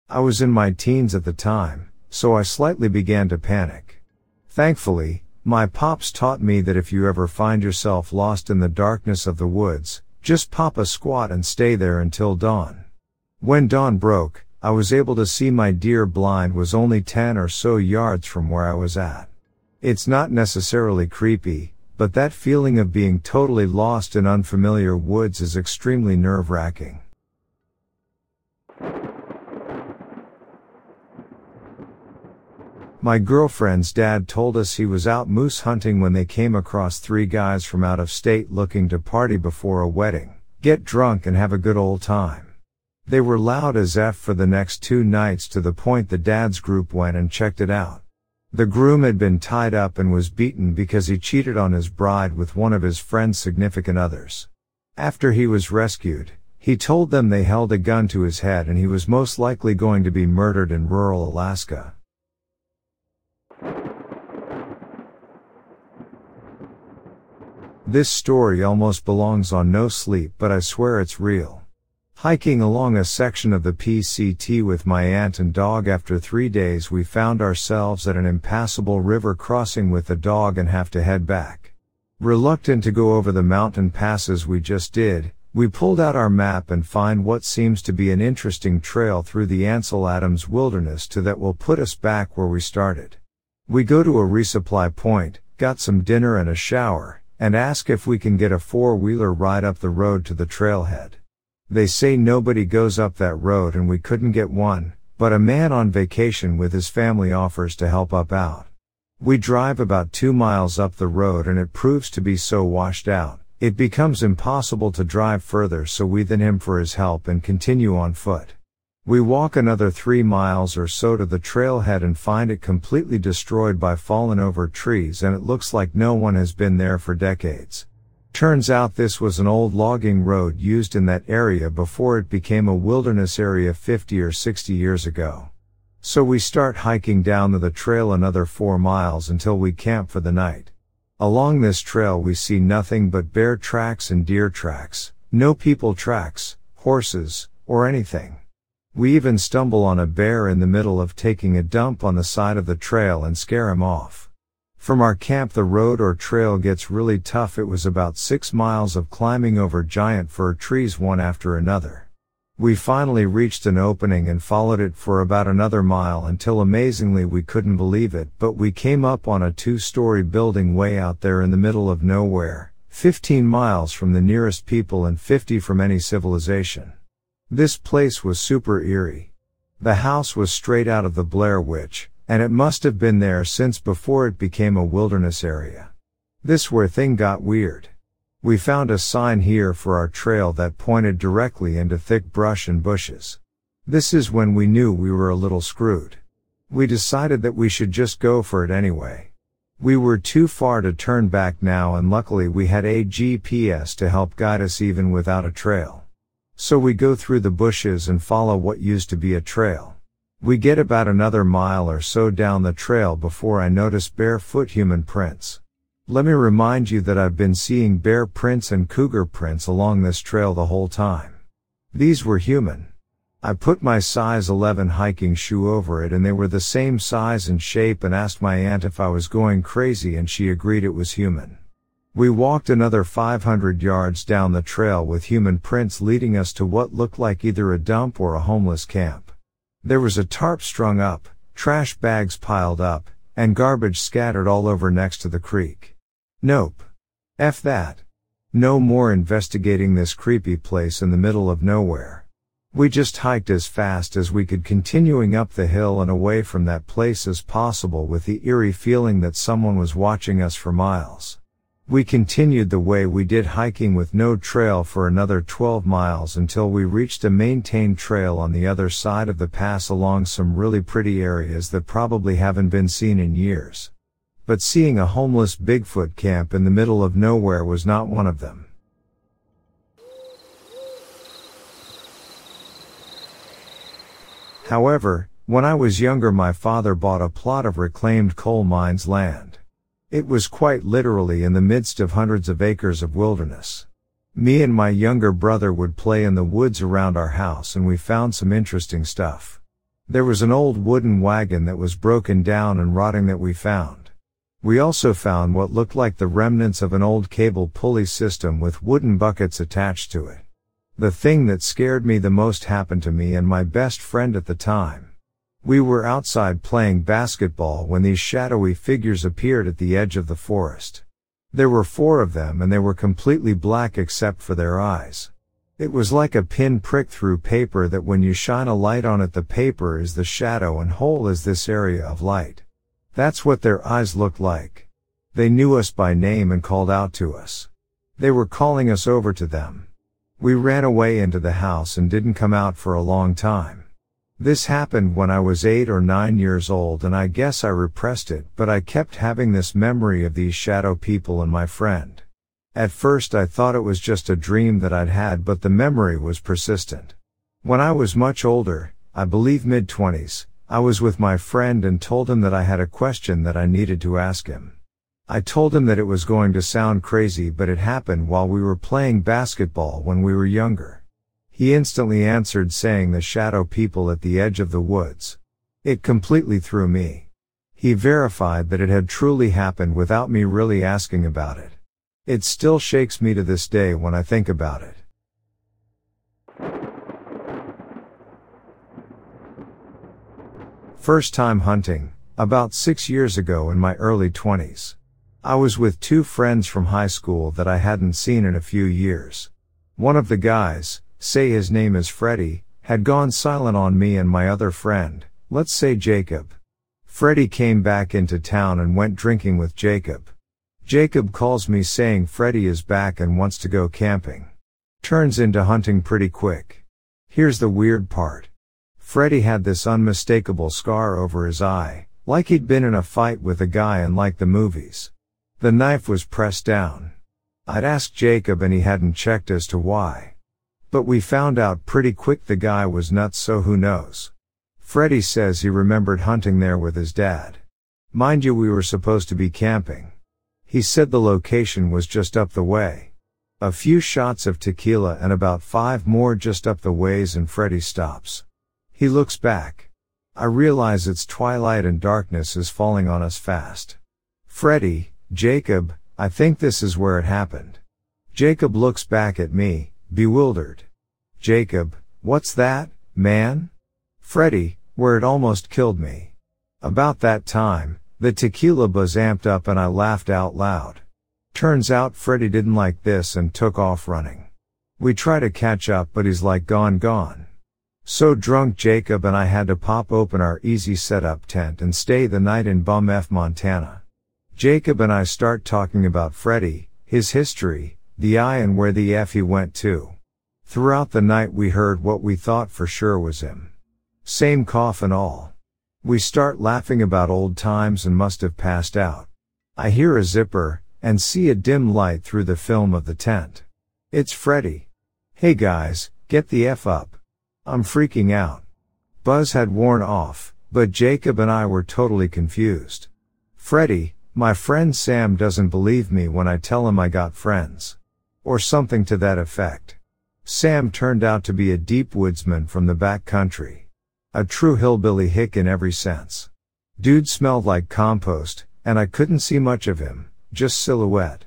I was in my teens at the time, so I slightly began to panic. Thankfully, my pops taught me that if you ever find yourself lost in the darkness of the woods, just pop a squat and stay there until dawn. When dawn broke, I was able to see my deer blind was only 10 or so yards from where I was at. It's not necessarily creepy, but that feeling of being totally lost in unfamiliar woods is extremely nerve wracking. My girlfriend's dad told us he was out moose hunting when they came across three guys from out of state looking to party before a wedding, get drunk and have a good old time. They were loud as F for the next two nights to the point the dad's group went and checked it out. The groom had been tied up and was beaten because he cheated on his bride with one of his friend's significant others. After he was rescued, he told them they held a gun to his head and he was most likely going to be murdered in rural Alaska. This story almost belongs on No Sleep, but I swear it's real. Hiking along a section of the PCT with my aunt and dog after three days we found ourselves at an impassable river crossing with the dog and have to head back. Reluctant to go over the mountain passes we just did, we pulled out our map and find what seems to be an interesting trail through the Ansel Adams wilderness to that will put us back where we started. We go to a resupply point, got some dinner and a shower, and ask if we can get a four-wheeler ride up the road to the trailhead. They say nobody goes up that road and we couldn't get one, but a man on vacation with his family offers to help up out. We drive about two miles up the road and it proves to be so washed out, it becomes impossible to drive further so we thank him for his help and continue on foot. We walk another three miles or so to the trailhead and find it completely destroyed by fallen over trees and it looks like no one has been there for decades. Turns out this was an old logging road used in that area before it became a wilderness area 50 or 60 years ago. So we start hiking down the trail another four miles until we camp for the night. Along this trail we see nothing but bear tracks and deer tracks, no people tracks, horses, or anything. We even stumble on a bear in the middle of taking a dump on the side of the trail and scare him off. From our camp the road or trail gets really tough. It was about six miles of climbing over giant fir trees one after another. We finally reached an opening and followed it for about another mile until amazingly we couldn't believe it, but we came up on a two-story building way out there in the middle of nowhere, 15 miles from the nearest people and 50 from any civilization. This place was super eerie. The house was straight out of the Blair Witch, and it must have been there since before it became a wilderness area. This where thing got weird. We found a sign here for our trail that pointed directly into thick brush and bushes. This is when we knew we were a little screwed. We decided that we should just go for it anyway. We were too far to turn back now and luckily we had a GPS to help guide us even without a trail. So we go through the bushes and follow what used to be a trail. We get about another mile or so down the trail before I notice barefoot human prints. Let me remind you that I've been seeing bear prints and cougar prints along this trail the whole time. These were human. I put my size 11 hiking shoe over it and they were the same size and shape and asked my aunt if I was going crazy and she agreed it was human. We walked another 500 yards down the trail with human prints leading us to what looked like either a dump or a homeless camp. There was a tarp strung up, trash bags piled up, and garbage scattered all over next to the creek. Nope. F that. No more investigating this creepy place in the middle of nowhere. We just hiked as fast as we could continuing up the hill and away from that place as possible with the eerie feeling that someone was watching us for miles. We continued the way we did hiking with no trail for another 12 miles until we reached a maintained trail on the other side of the pass along some really pretty areas that probably haven't been seen in years. But seeing a homeless Bigfoot camp in the middle of nowhere was not one of them. However, when I was younger my father bought a plot of reclaimed coal mines land. It was quite literally in the midst of hundreds of acres of wilderness. Me and my younger brother would play in the woods around our house and we found some interesting stuff. There was an old wooden wagon that was broken down and rotting that we found. We also found what looked like the remnants of an old cable pulley system with wooden buckets attached to it. The thing that scared me the most happened to me and my best friend at the time. We were outside playing basketball when these shadowy figures appeared at the edge of the forest. There were four of them and they were completely black except for their eyes. It was like a pin prick through paper that when you shine a light on it the paper is the shadow and hole is this area of light. That's what their eyes looked like. They knew us by name and called out to us. They were calling us over to them. We ran away into the house and didn't come out for a long time. This happened when I was eight or nine years old and I guess I repressed it, but I kept having this memory of these shadow people and my friend. At first I thought it was just a dream that I'd had, but the memory was persistent. When I was much older, I believe mid twenties, I was with my friend and told him that I had a question that I needed to ask him. I told him that it was going to sound crazy, but it happened while we were playing basketball when we were younger. He instantly answered saying the shadow people at the edge of the woods. It completely threw me. He verified that it had truly happened without me really asking about it. It still shakes me to this day when I think about it. First time hunting, about six years ago in my early twenties. I was with two friends from high school that I hadn't seen in a few years. One of the guys, say his name is Freddie, had gone silent on me and my other friend, let's say Jacob. Freddie came back into town and went drinking with Jacob. Jacob calls me saying Freddie is back and wants to go camping. Turns into hunting pretty quick. Here's the weird part. Freddie had this unmistakable scar over his eye, like he'd been in a fight with a guy and like the movies. The knife was pressed down. I'd asked Jacob and he hadn't checked as to why. But we found out pretty quick the guy was nuts so who knows. Freddie says he remembered hunting there with his dad. Mind you we were supposed to be camping. He said the location was just up the way. A few shots of tequila and about five more just up the ways and Freddy stops. He looks back. I realize it's twilight and darkness is falling on us fast. Freddy, Jacob, I think this is where it happened. Jacob looks back at me, bewildered. Jacob, what's that, man? Freddy, where it almost killed me. About that time, the tequila buzz amped up and I laughed out loud. Turns out Freddy didn't like this and took off running. We try to catch up but he's like gone gone. So drunk Jacob and I had to pop open our easy setup tent and stay the night in Bum F, Montana. Jacob and I start talking about Freddy, his history, the I and where the F he went to. Throughout the night we heard what we thought for sure was him. Same cough and all. We start laughing about old times and must have passed out. I hear a zipper, and see a dim light through the film of the tent. It's Freddy. Hey guys, get the F up. I'm freaking out. Buzz had worn off, but Jacob and I were totally confused. Freddy, my friend Sam doesn't believe me when I tell him I got friends. Or something to that effect. Sam turned out to be a deep woodsman from the back country. A true hillbilly hick in every sense. Dude smelled like compost, and I couldn't see much of him, just silhouette.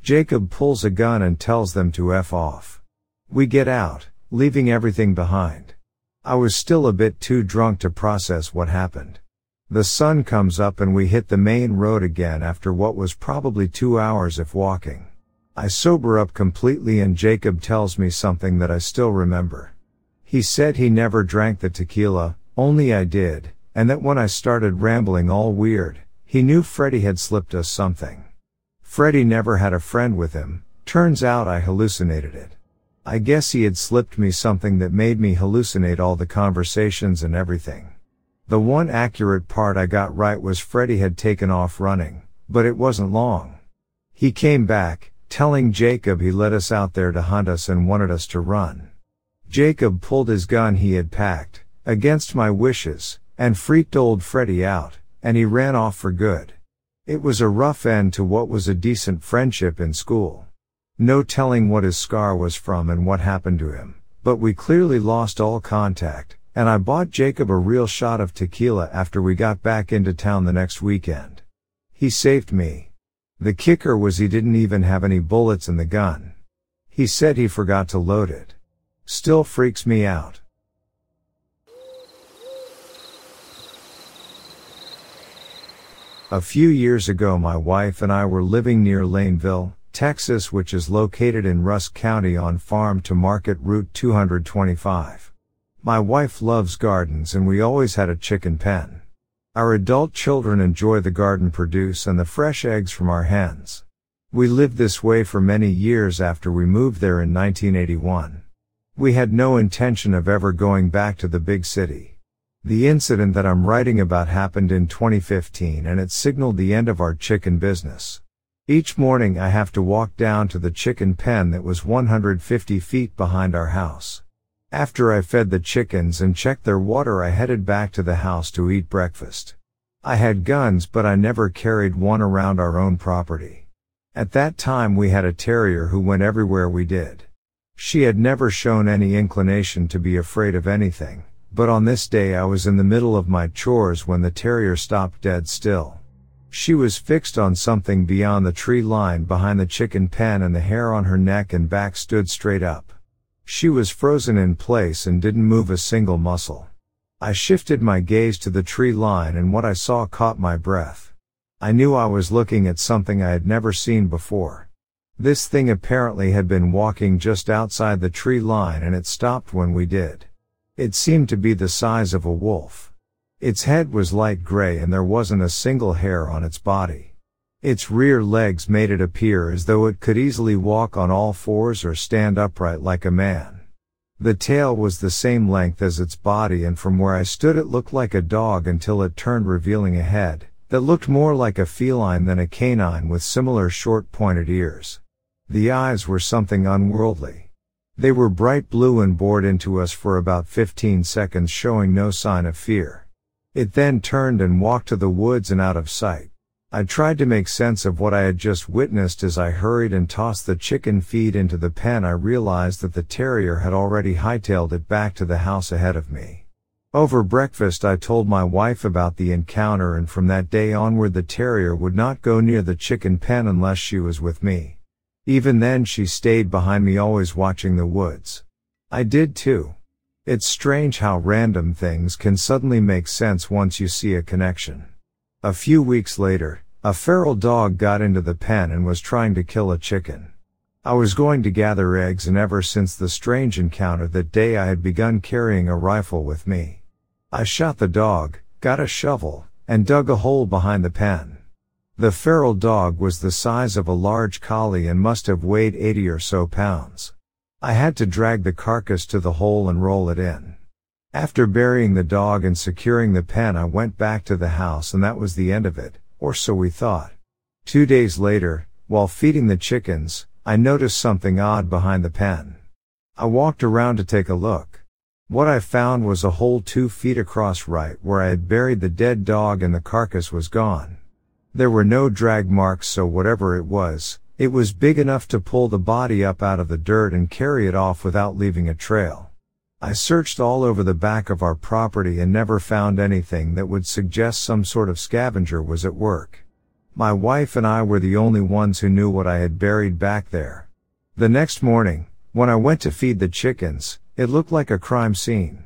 Jacob pulls a gun and tells them to F off. We get out, leaving everything behind. I was still a bit too drunk to process what happened. The sun comes up and we hit the main road again after what was probably two hours if walking. I sober up completely and Jacob tells me something that I still remember. He said he never drank the tequila, only I did, and that when I started rambling all weird, he knew Freddy had slipped us something. Freddy never had a friend with him, turns out I hallucinated it. I guess he had slipped me something that made me hallucinate all the conversations and everything. The one accurate part I got right was Freddy had taken off running, but it wasn't long. He came back, telling Jacob he let us out there to hunt us and wanted us to run. Jacob pulled his gun he had packed, against my wishes, and freaked old Freddy out, and he ran off for good. It was a rough end to what was a decent friendship in school. No telling what his scar was from and what happened to him, but we clearly lost all contact, and I bought Jacob a real shot of tequila after we got back into town the next weekend. He saved me. The kicker was he didn't even have any bullets in the gun. He said he forgot to load it. Still freaks me out. A few years ago my wife and I were living near Laneville, Texas which is located in Rusk County on Farm to Market Route 225. My wife loves gardens and we always had a chicken pen. Our adult children enjoy the garden produce and the fresh eggs from our hens. We lived this way for many years after we moved there in 1981. We had no intention of ever going back to the big city. The incident that I'm writing about happened in 2015 and it signaled the end of our chicken business. Each morning I have to walk down to the chicken pen that was 150 feet behind our house. After I fed the chickens and checked their water I headed back to the house to eat breakfast. I had guns but I never carried one around our own property. At that time we had a terrier who went everywhere we did. She had never shown any inclination to be afraid of anything, but on this day I was in the middle of my chores when the terrier stopped dead still. She was fixed on something beyond the tree line behind the chicken pen and the hair on her neck and back stood straight up. She was frozen in place and didn't move a single muscle. I shifted my gaze to the tree line and what I saw caught my breath. I knew I was looking at something I had never seen before. This thing apparently had been walking just outside the tree line and it stopped when we did. It seemed to be the size of a wolf. Its head was light gray and there wasn't a single hair on its body. Its rear legs made it appear as though it could easily walk on all fours or stand upright like a man. The tail was the same length as its body and from where I stood it looked like a dog until it turned revealing a head that looked more like a feline than a canine with similar short pointed ears. The eyes were something unworldly. They were bright blue and bored into us for about 15 seconds showing no sign of fear. It then turned and walked to the woods and out of sight. I tried to make sense of what I had just witnessed as I hurried and tossed the chicken feed into the pen. I realized that the terrier had already hightailed it back to the house ahead of me. Over breakfast, I told my wife about the encounter, and from that day onward, the terrier would not go near the chicken pen unless she was with me. Even then, she stayed behind me, always watching the woods. I did too. It's strange how random things can suddenly make sense once you see a connection. A few weeks later, a feral dog got into the pen and was trying to kill a chicken. I was going to gather eggs and ever since the strange encounter that day I had begun carrying a rifle with me. I shot the dog, got a shovel, and dug a hole behind the pen. The feral dog was the size of a large collie and must have weighed 80 or so pounds. I had to drag the carcass to the hole and roll it in. After burying the dog and securing the pen, I went back to the house and that was the end of it, or so we thought. Two days later, while feeding the chickens, I noticed something odd behind the pen. I walked around to take a look. What I found was a hole two feet across right where I had buried the dead dog and the carcass was gone. There were no drag marks so whatever it was, it was big enough to pull the body up out of the dirt and carry it off without leaving a trail. I searched all over the back of our property and never found anything that would suggest some sort of scavenger was at work. My wife and I were the only ones who knew what I had buried back there. The next morning, when I went to feed the chickens, it looked like a crime scene.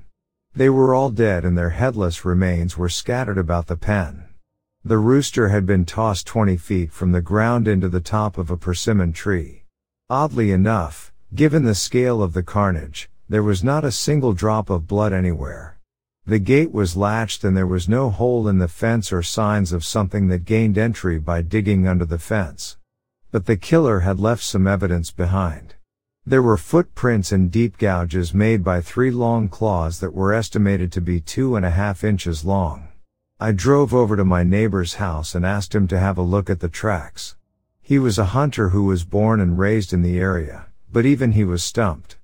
They were all dead and their headless remains were scattered about the pen. The rooster had been tossed 20 feet from the ground into the top of a persimmon tree. Oddly enough, given the scale of the carnage, there was not a single drop of blood anywhere. The gate was latched and there was no hole in the fence or signs of something that gained entry by digging under the fence. But the killer had left some evidence behind. There were footprints and deep gouges made by three long claws that were estimated to be two and a half inches long. I drove over to my neighbor's house and asked him to have a look at the tracks. He was a hunter who was born and raised in the area, but even he was stumped.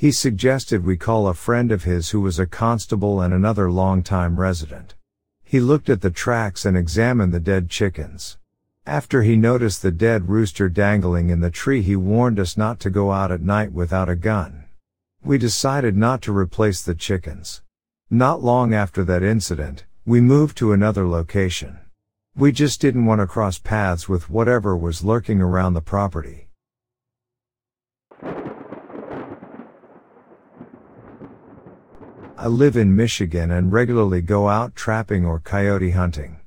He suggested we call a friend of his who was a constable and another long-time resident. He looked at the tracks and examined the dead chickens. After he noticed the dead rooster dangling in the tree, he warned us not to go out at night without a gun. We decided not to replace the chickens. Not long after that incident, we moved to another location. We just didn't want to cross paths with whatever was lurking around the property. I live in Michigan and regularly go out trapping or coyote hunting.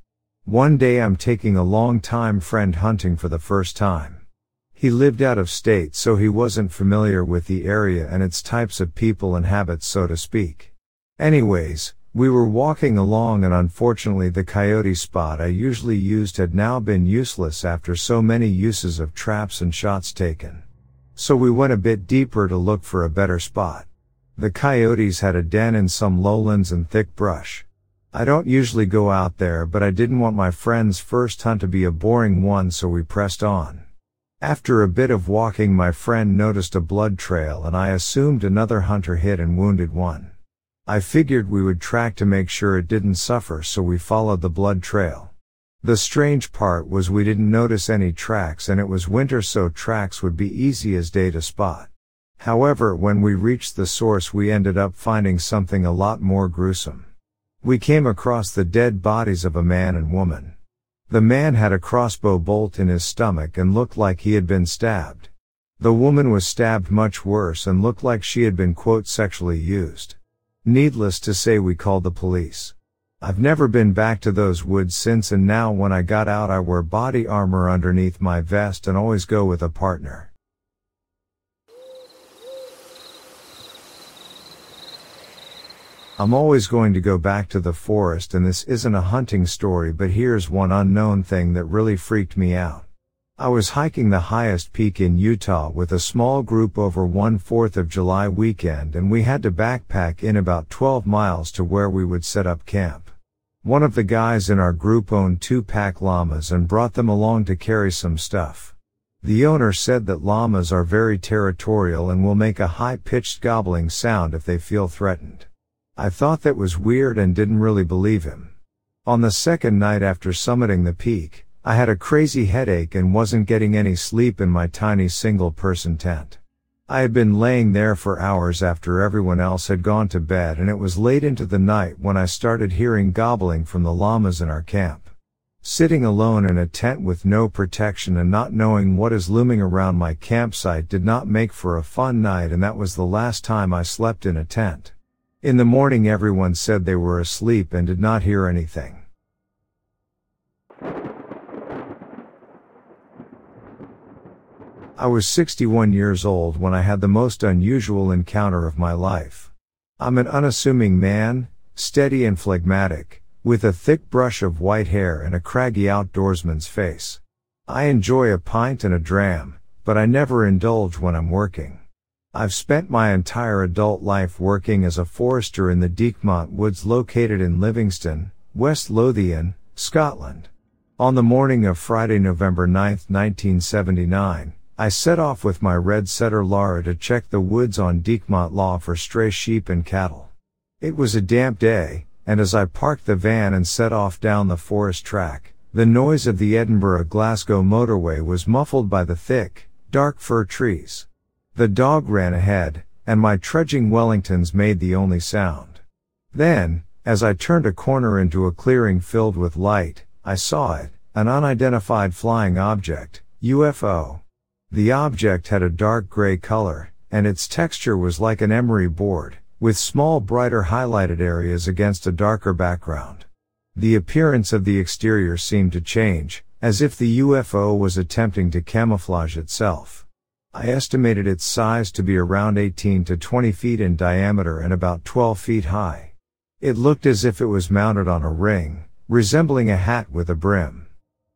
One day I'm taking a long time friend hunting for the first time. He lived out of state so he wasn't familiar with the area and its types of people and habits so to speak. Anyways, we were walking along and unfortunately the coyote spot I usually used had now been useless after so many uses of traps and shots taken. So we went a bit deeper to look for a better spot. The coyotes had a den in some lowlands and thick brush. I don't usually go out there, but I didn't want my friend's first hunt to be a boring one, so we pressed on. After a bit of walking, my friend noticed a blood trail and I assumed another hunter hit and wounded one. I figured we would track to make sure it didn't suffer, so we followed the blood trail. The strange part was we didn't notice any tracks and it was winter so tracks would be easy as day to spot. However, when we reached the source, we ended up finding something a lot more gruesome. We came across the dead bodies of a man and woman. The man had a crossbow bolt in his stomach and looked like he had been stabbed. The woman was stabbed much worse and looked like she had been quote sexually used. Needless to say we called the police. I've never been back to those woods since and now when I got out I wear body armor underneath my vest and always go with a partner. I'm always going to go back to the forest and this isn't a hunting story but here's one unknown thing that really freaked me out. I was hiking the highest peak in Utah with a small group over one Fourth of July weekend and we had to backpack in about 12 miles to where we would set up camp. One of the guys in our group owned two pack llamas and brought them along to carry some stuff. The owner said that llamas are very territorial and will make a high pitched gobbling sound if they feel threatened. I thought that was weird and didn't really believe him. On the second night after summiting the peak, I had a crazy headache and wasn't getting any sleep in my tiny single person tent. I had been laying there for hours after everyone else had gone to bed and it was late into the night when I started hearing gobbling from the llamas in our camp. Sitting alone in a tent with no protection and not knowing what is looming around my campsite did not make for a fun night and that was the last time I slept in a tent. In the morning everyone said they were asleep and did not hear anything. I was 61 years old when I had the most unusual encounter of my life. I'm an unassuming man, steady and phlegmatic, with a thick brush of white hair and a craggy outdoorsman's face. I enjoy a pint and a dram, but I never indulge when I'm working. I've spent my entire adult life working as a forester in the Dechmont woods located in Livingston, West Lothian, Scotland. On the morning of Friday, November 9, 1979, I set off with my red setter Lara to check the woods on Dechmont Law for stray sheep and cattle. It was a damp day, and as I parked the van and set off down the forest track, the noise of the Edinburgh Glasgow motorway was muffled by the thick, dark fir trees. The dog ran ahead, and my trudging Wellingtons made the only sound. Then, as I turned a corner into a clearing filled with light, I saw it, an unidentified flying object, UFO. The object had a dark gray color, and its texture was like an emery board, with small brighter highlighted areas against a darker background. The appearance of the exterior seemed to change, as if the UFO was attempting to camouflage itself. I estimated its size to be around 18 to 20 feet in diameter and about 12 feet high. It looked as if it was mounted on a ring, resembling a hat with a brim.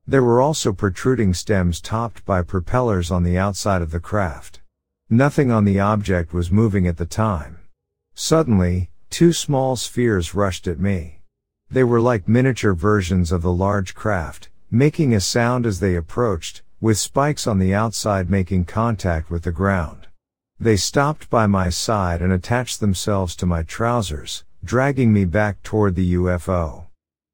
There were also protruding stems topped by propellers on the outside of the craft. Nothing on the object was moving at the time. Suddenly, two small spheres rushed at me. They were like miniature versions of the large craft, making a sound as they approached, with spikes on the outside making contact with the ground. They stopped by my side and attached themselves to my trousers, dragging me back toward the UFO.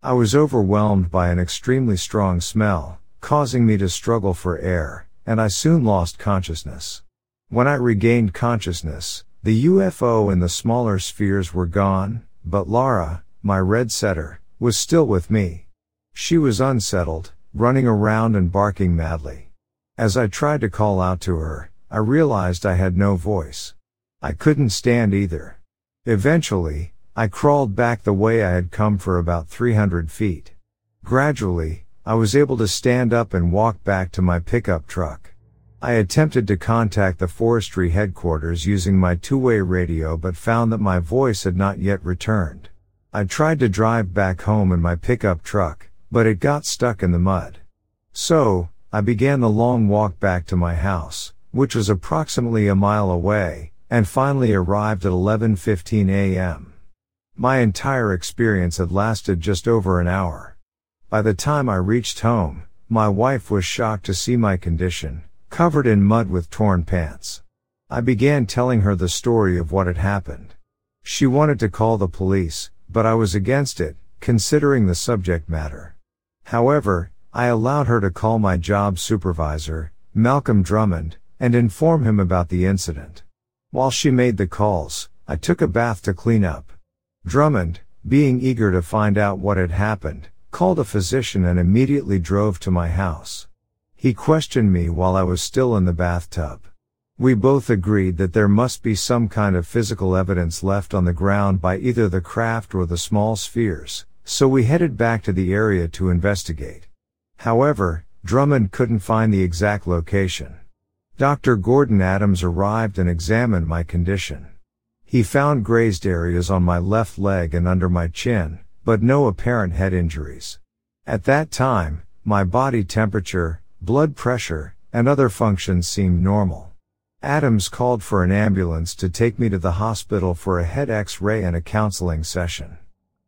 I was overwhelmed by an extremely strong smell, causing me to struggle for air, and I soon lost consciousness. When I regained consciousness, the UFO and the smaller spheres were gone, but Lara, my red setter, was still with me. She was unsettled, running around and barking madly. As I tried to call out to her, I realized I had no voice. I couldn't stand either. Eventually, I crawled back the way I had come for about 300 feet. Gradually, I was able to stand up and walk back to my pickup truck. I attempted to contact the forestry headquarters using my two-way radio but found that my voice had not yet returned. I tried to drive back home in my pickup truck, but it got stuck in the mud. So, I began the long walk back to my house, which was approximately a mile away, and finally arrived at 11:15 a.m. My entire experience had lasted just over an hour. By the time I reached home, my wife was shocked to see my condition, covered in mud with torn pants. I began telling her the story of what had happened. She wanted to call the police, but I was against it, considering the subject matter. However, I allowed her to call my job supervisor, Malcolm Drummond, and inform him about the incident. While she made the calls, I took a bath to clean up. Drummond, being eager to find out what had happened, called a physician and immediately drove to my house. He questioned me while I was still in the bathtub. We both agreed that there must be some kind of physical evidence left on the ground by either the craft or the small spheres, so we headed back to the area to investigate. However, Drummond couldn't find the exact location. Dr. Gordon Adams arrived and examined my condition. He found grazed areas on my left leg and under my chin, but no apparent head injuries. At that time, my body temperature, blood pressure, and other functions seemed normal. Adams called for an ambulance to take me to the hospital for a head x-ray and a counseling session.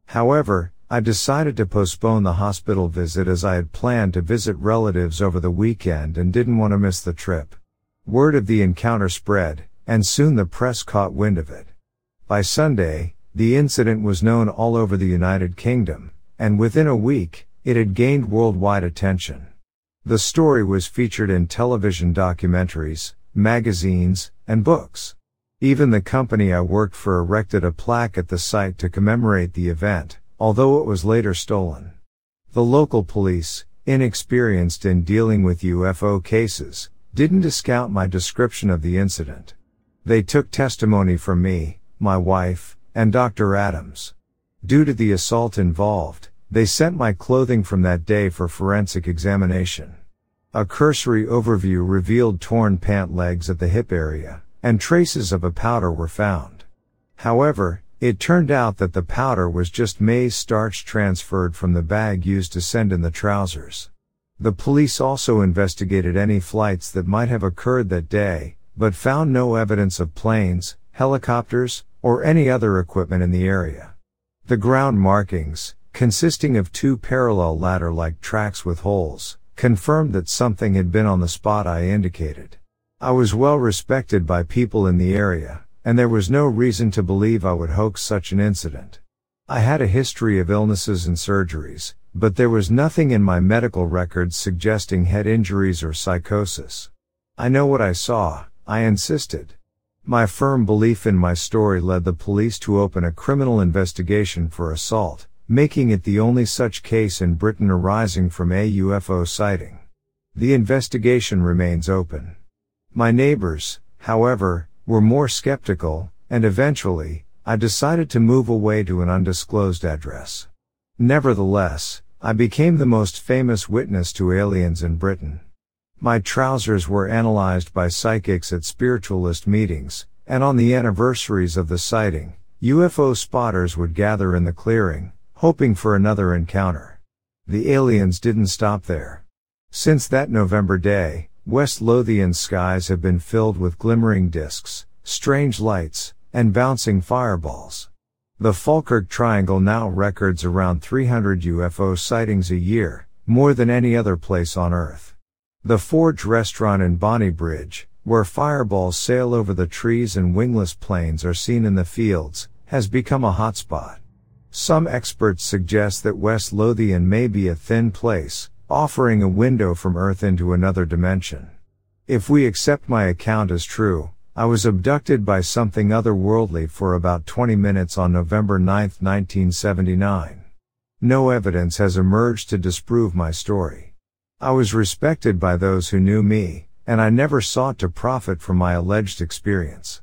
However, I decided to postpone the hospital visit as I had planned to visit relatives over the weekend and didn't want to miss the trip. Word of the encounter spread, and soon the press caught wind of it. By Sunday, the incident was known all over the United Kingdom, and within a week, it had gained worldwide attention. The story was featured in television documentaries, magazines, and books. Even the company I worked for erected a plaque at the site to commemorate the event, although it was later stolen. The local police, inexperienced in dealing with UFO cases, didn't discount my description of the incident. They took testimony from me, my wife, and Dr. Adams. Due to the assault involved, they sent my clothing from that day for forensic examination. A cursory overview revealed torn pant legs at the hip area, and traces of a powder were found. However, it turned out that the powder was just maize starch transferred from the bag used to send in the trousers. The police also investigated any flights that might have occurred that day, but found no evidence of planes, helicopters, or any other equipment in the area. The ground markings, consisting of two parallel ladder-like tracks with holes, confirmed that something had been on the spot I indicated. I was well respected by people in the area, and there was no reason to believe I would hoax such an incident. I had a history of illnesses and surgeries, but there was nothing in my medical records suggesting head injuries or psychosis. I know what I saw, I insisted. My firm belief in my story led the police to open a criminal investigation for assault, making it the only such case in Britain arising from a UFO sighting. The investigation remains open. My neighbors, however, were more skeptical, and eventually, I decided to move away to an undisclosed address. Nevertheless, I became the most famous witness to aliens in Britain. My trousers were analyzed by psychics at spiritualist meetings, and on the anniversaries of the sighting, UFO spotters would gather in the clearing, hoping for another encounter. The aliens didn't stop there. Since that November day, West Lothian skies have been filled with glimmering disks, strange lights, and bouncing fireballs. The Falkirk Triangle now records around 300 UFO sightings a year, more than any other place on Earth. The Forge restaurant in Bonnybridge, where fireballs sail over the trees and wingless planes are seen in the fields, has become a hotspot. Some experts suggest that West Lothian may be a thin place, offering a window from Earth into another dimension. If we accept my account as true, I was abducted by something otherworldly for about 20 minutes on November 9, 1979. No evidence has emerged to disprove my story. I was respected by those who knew me, and I never sought to profit from my alleged experience.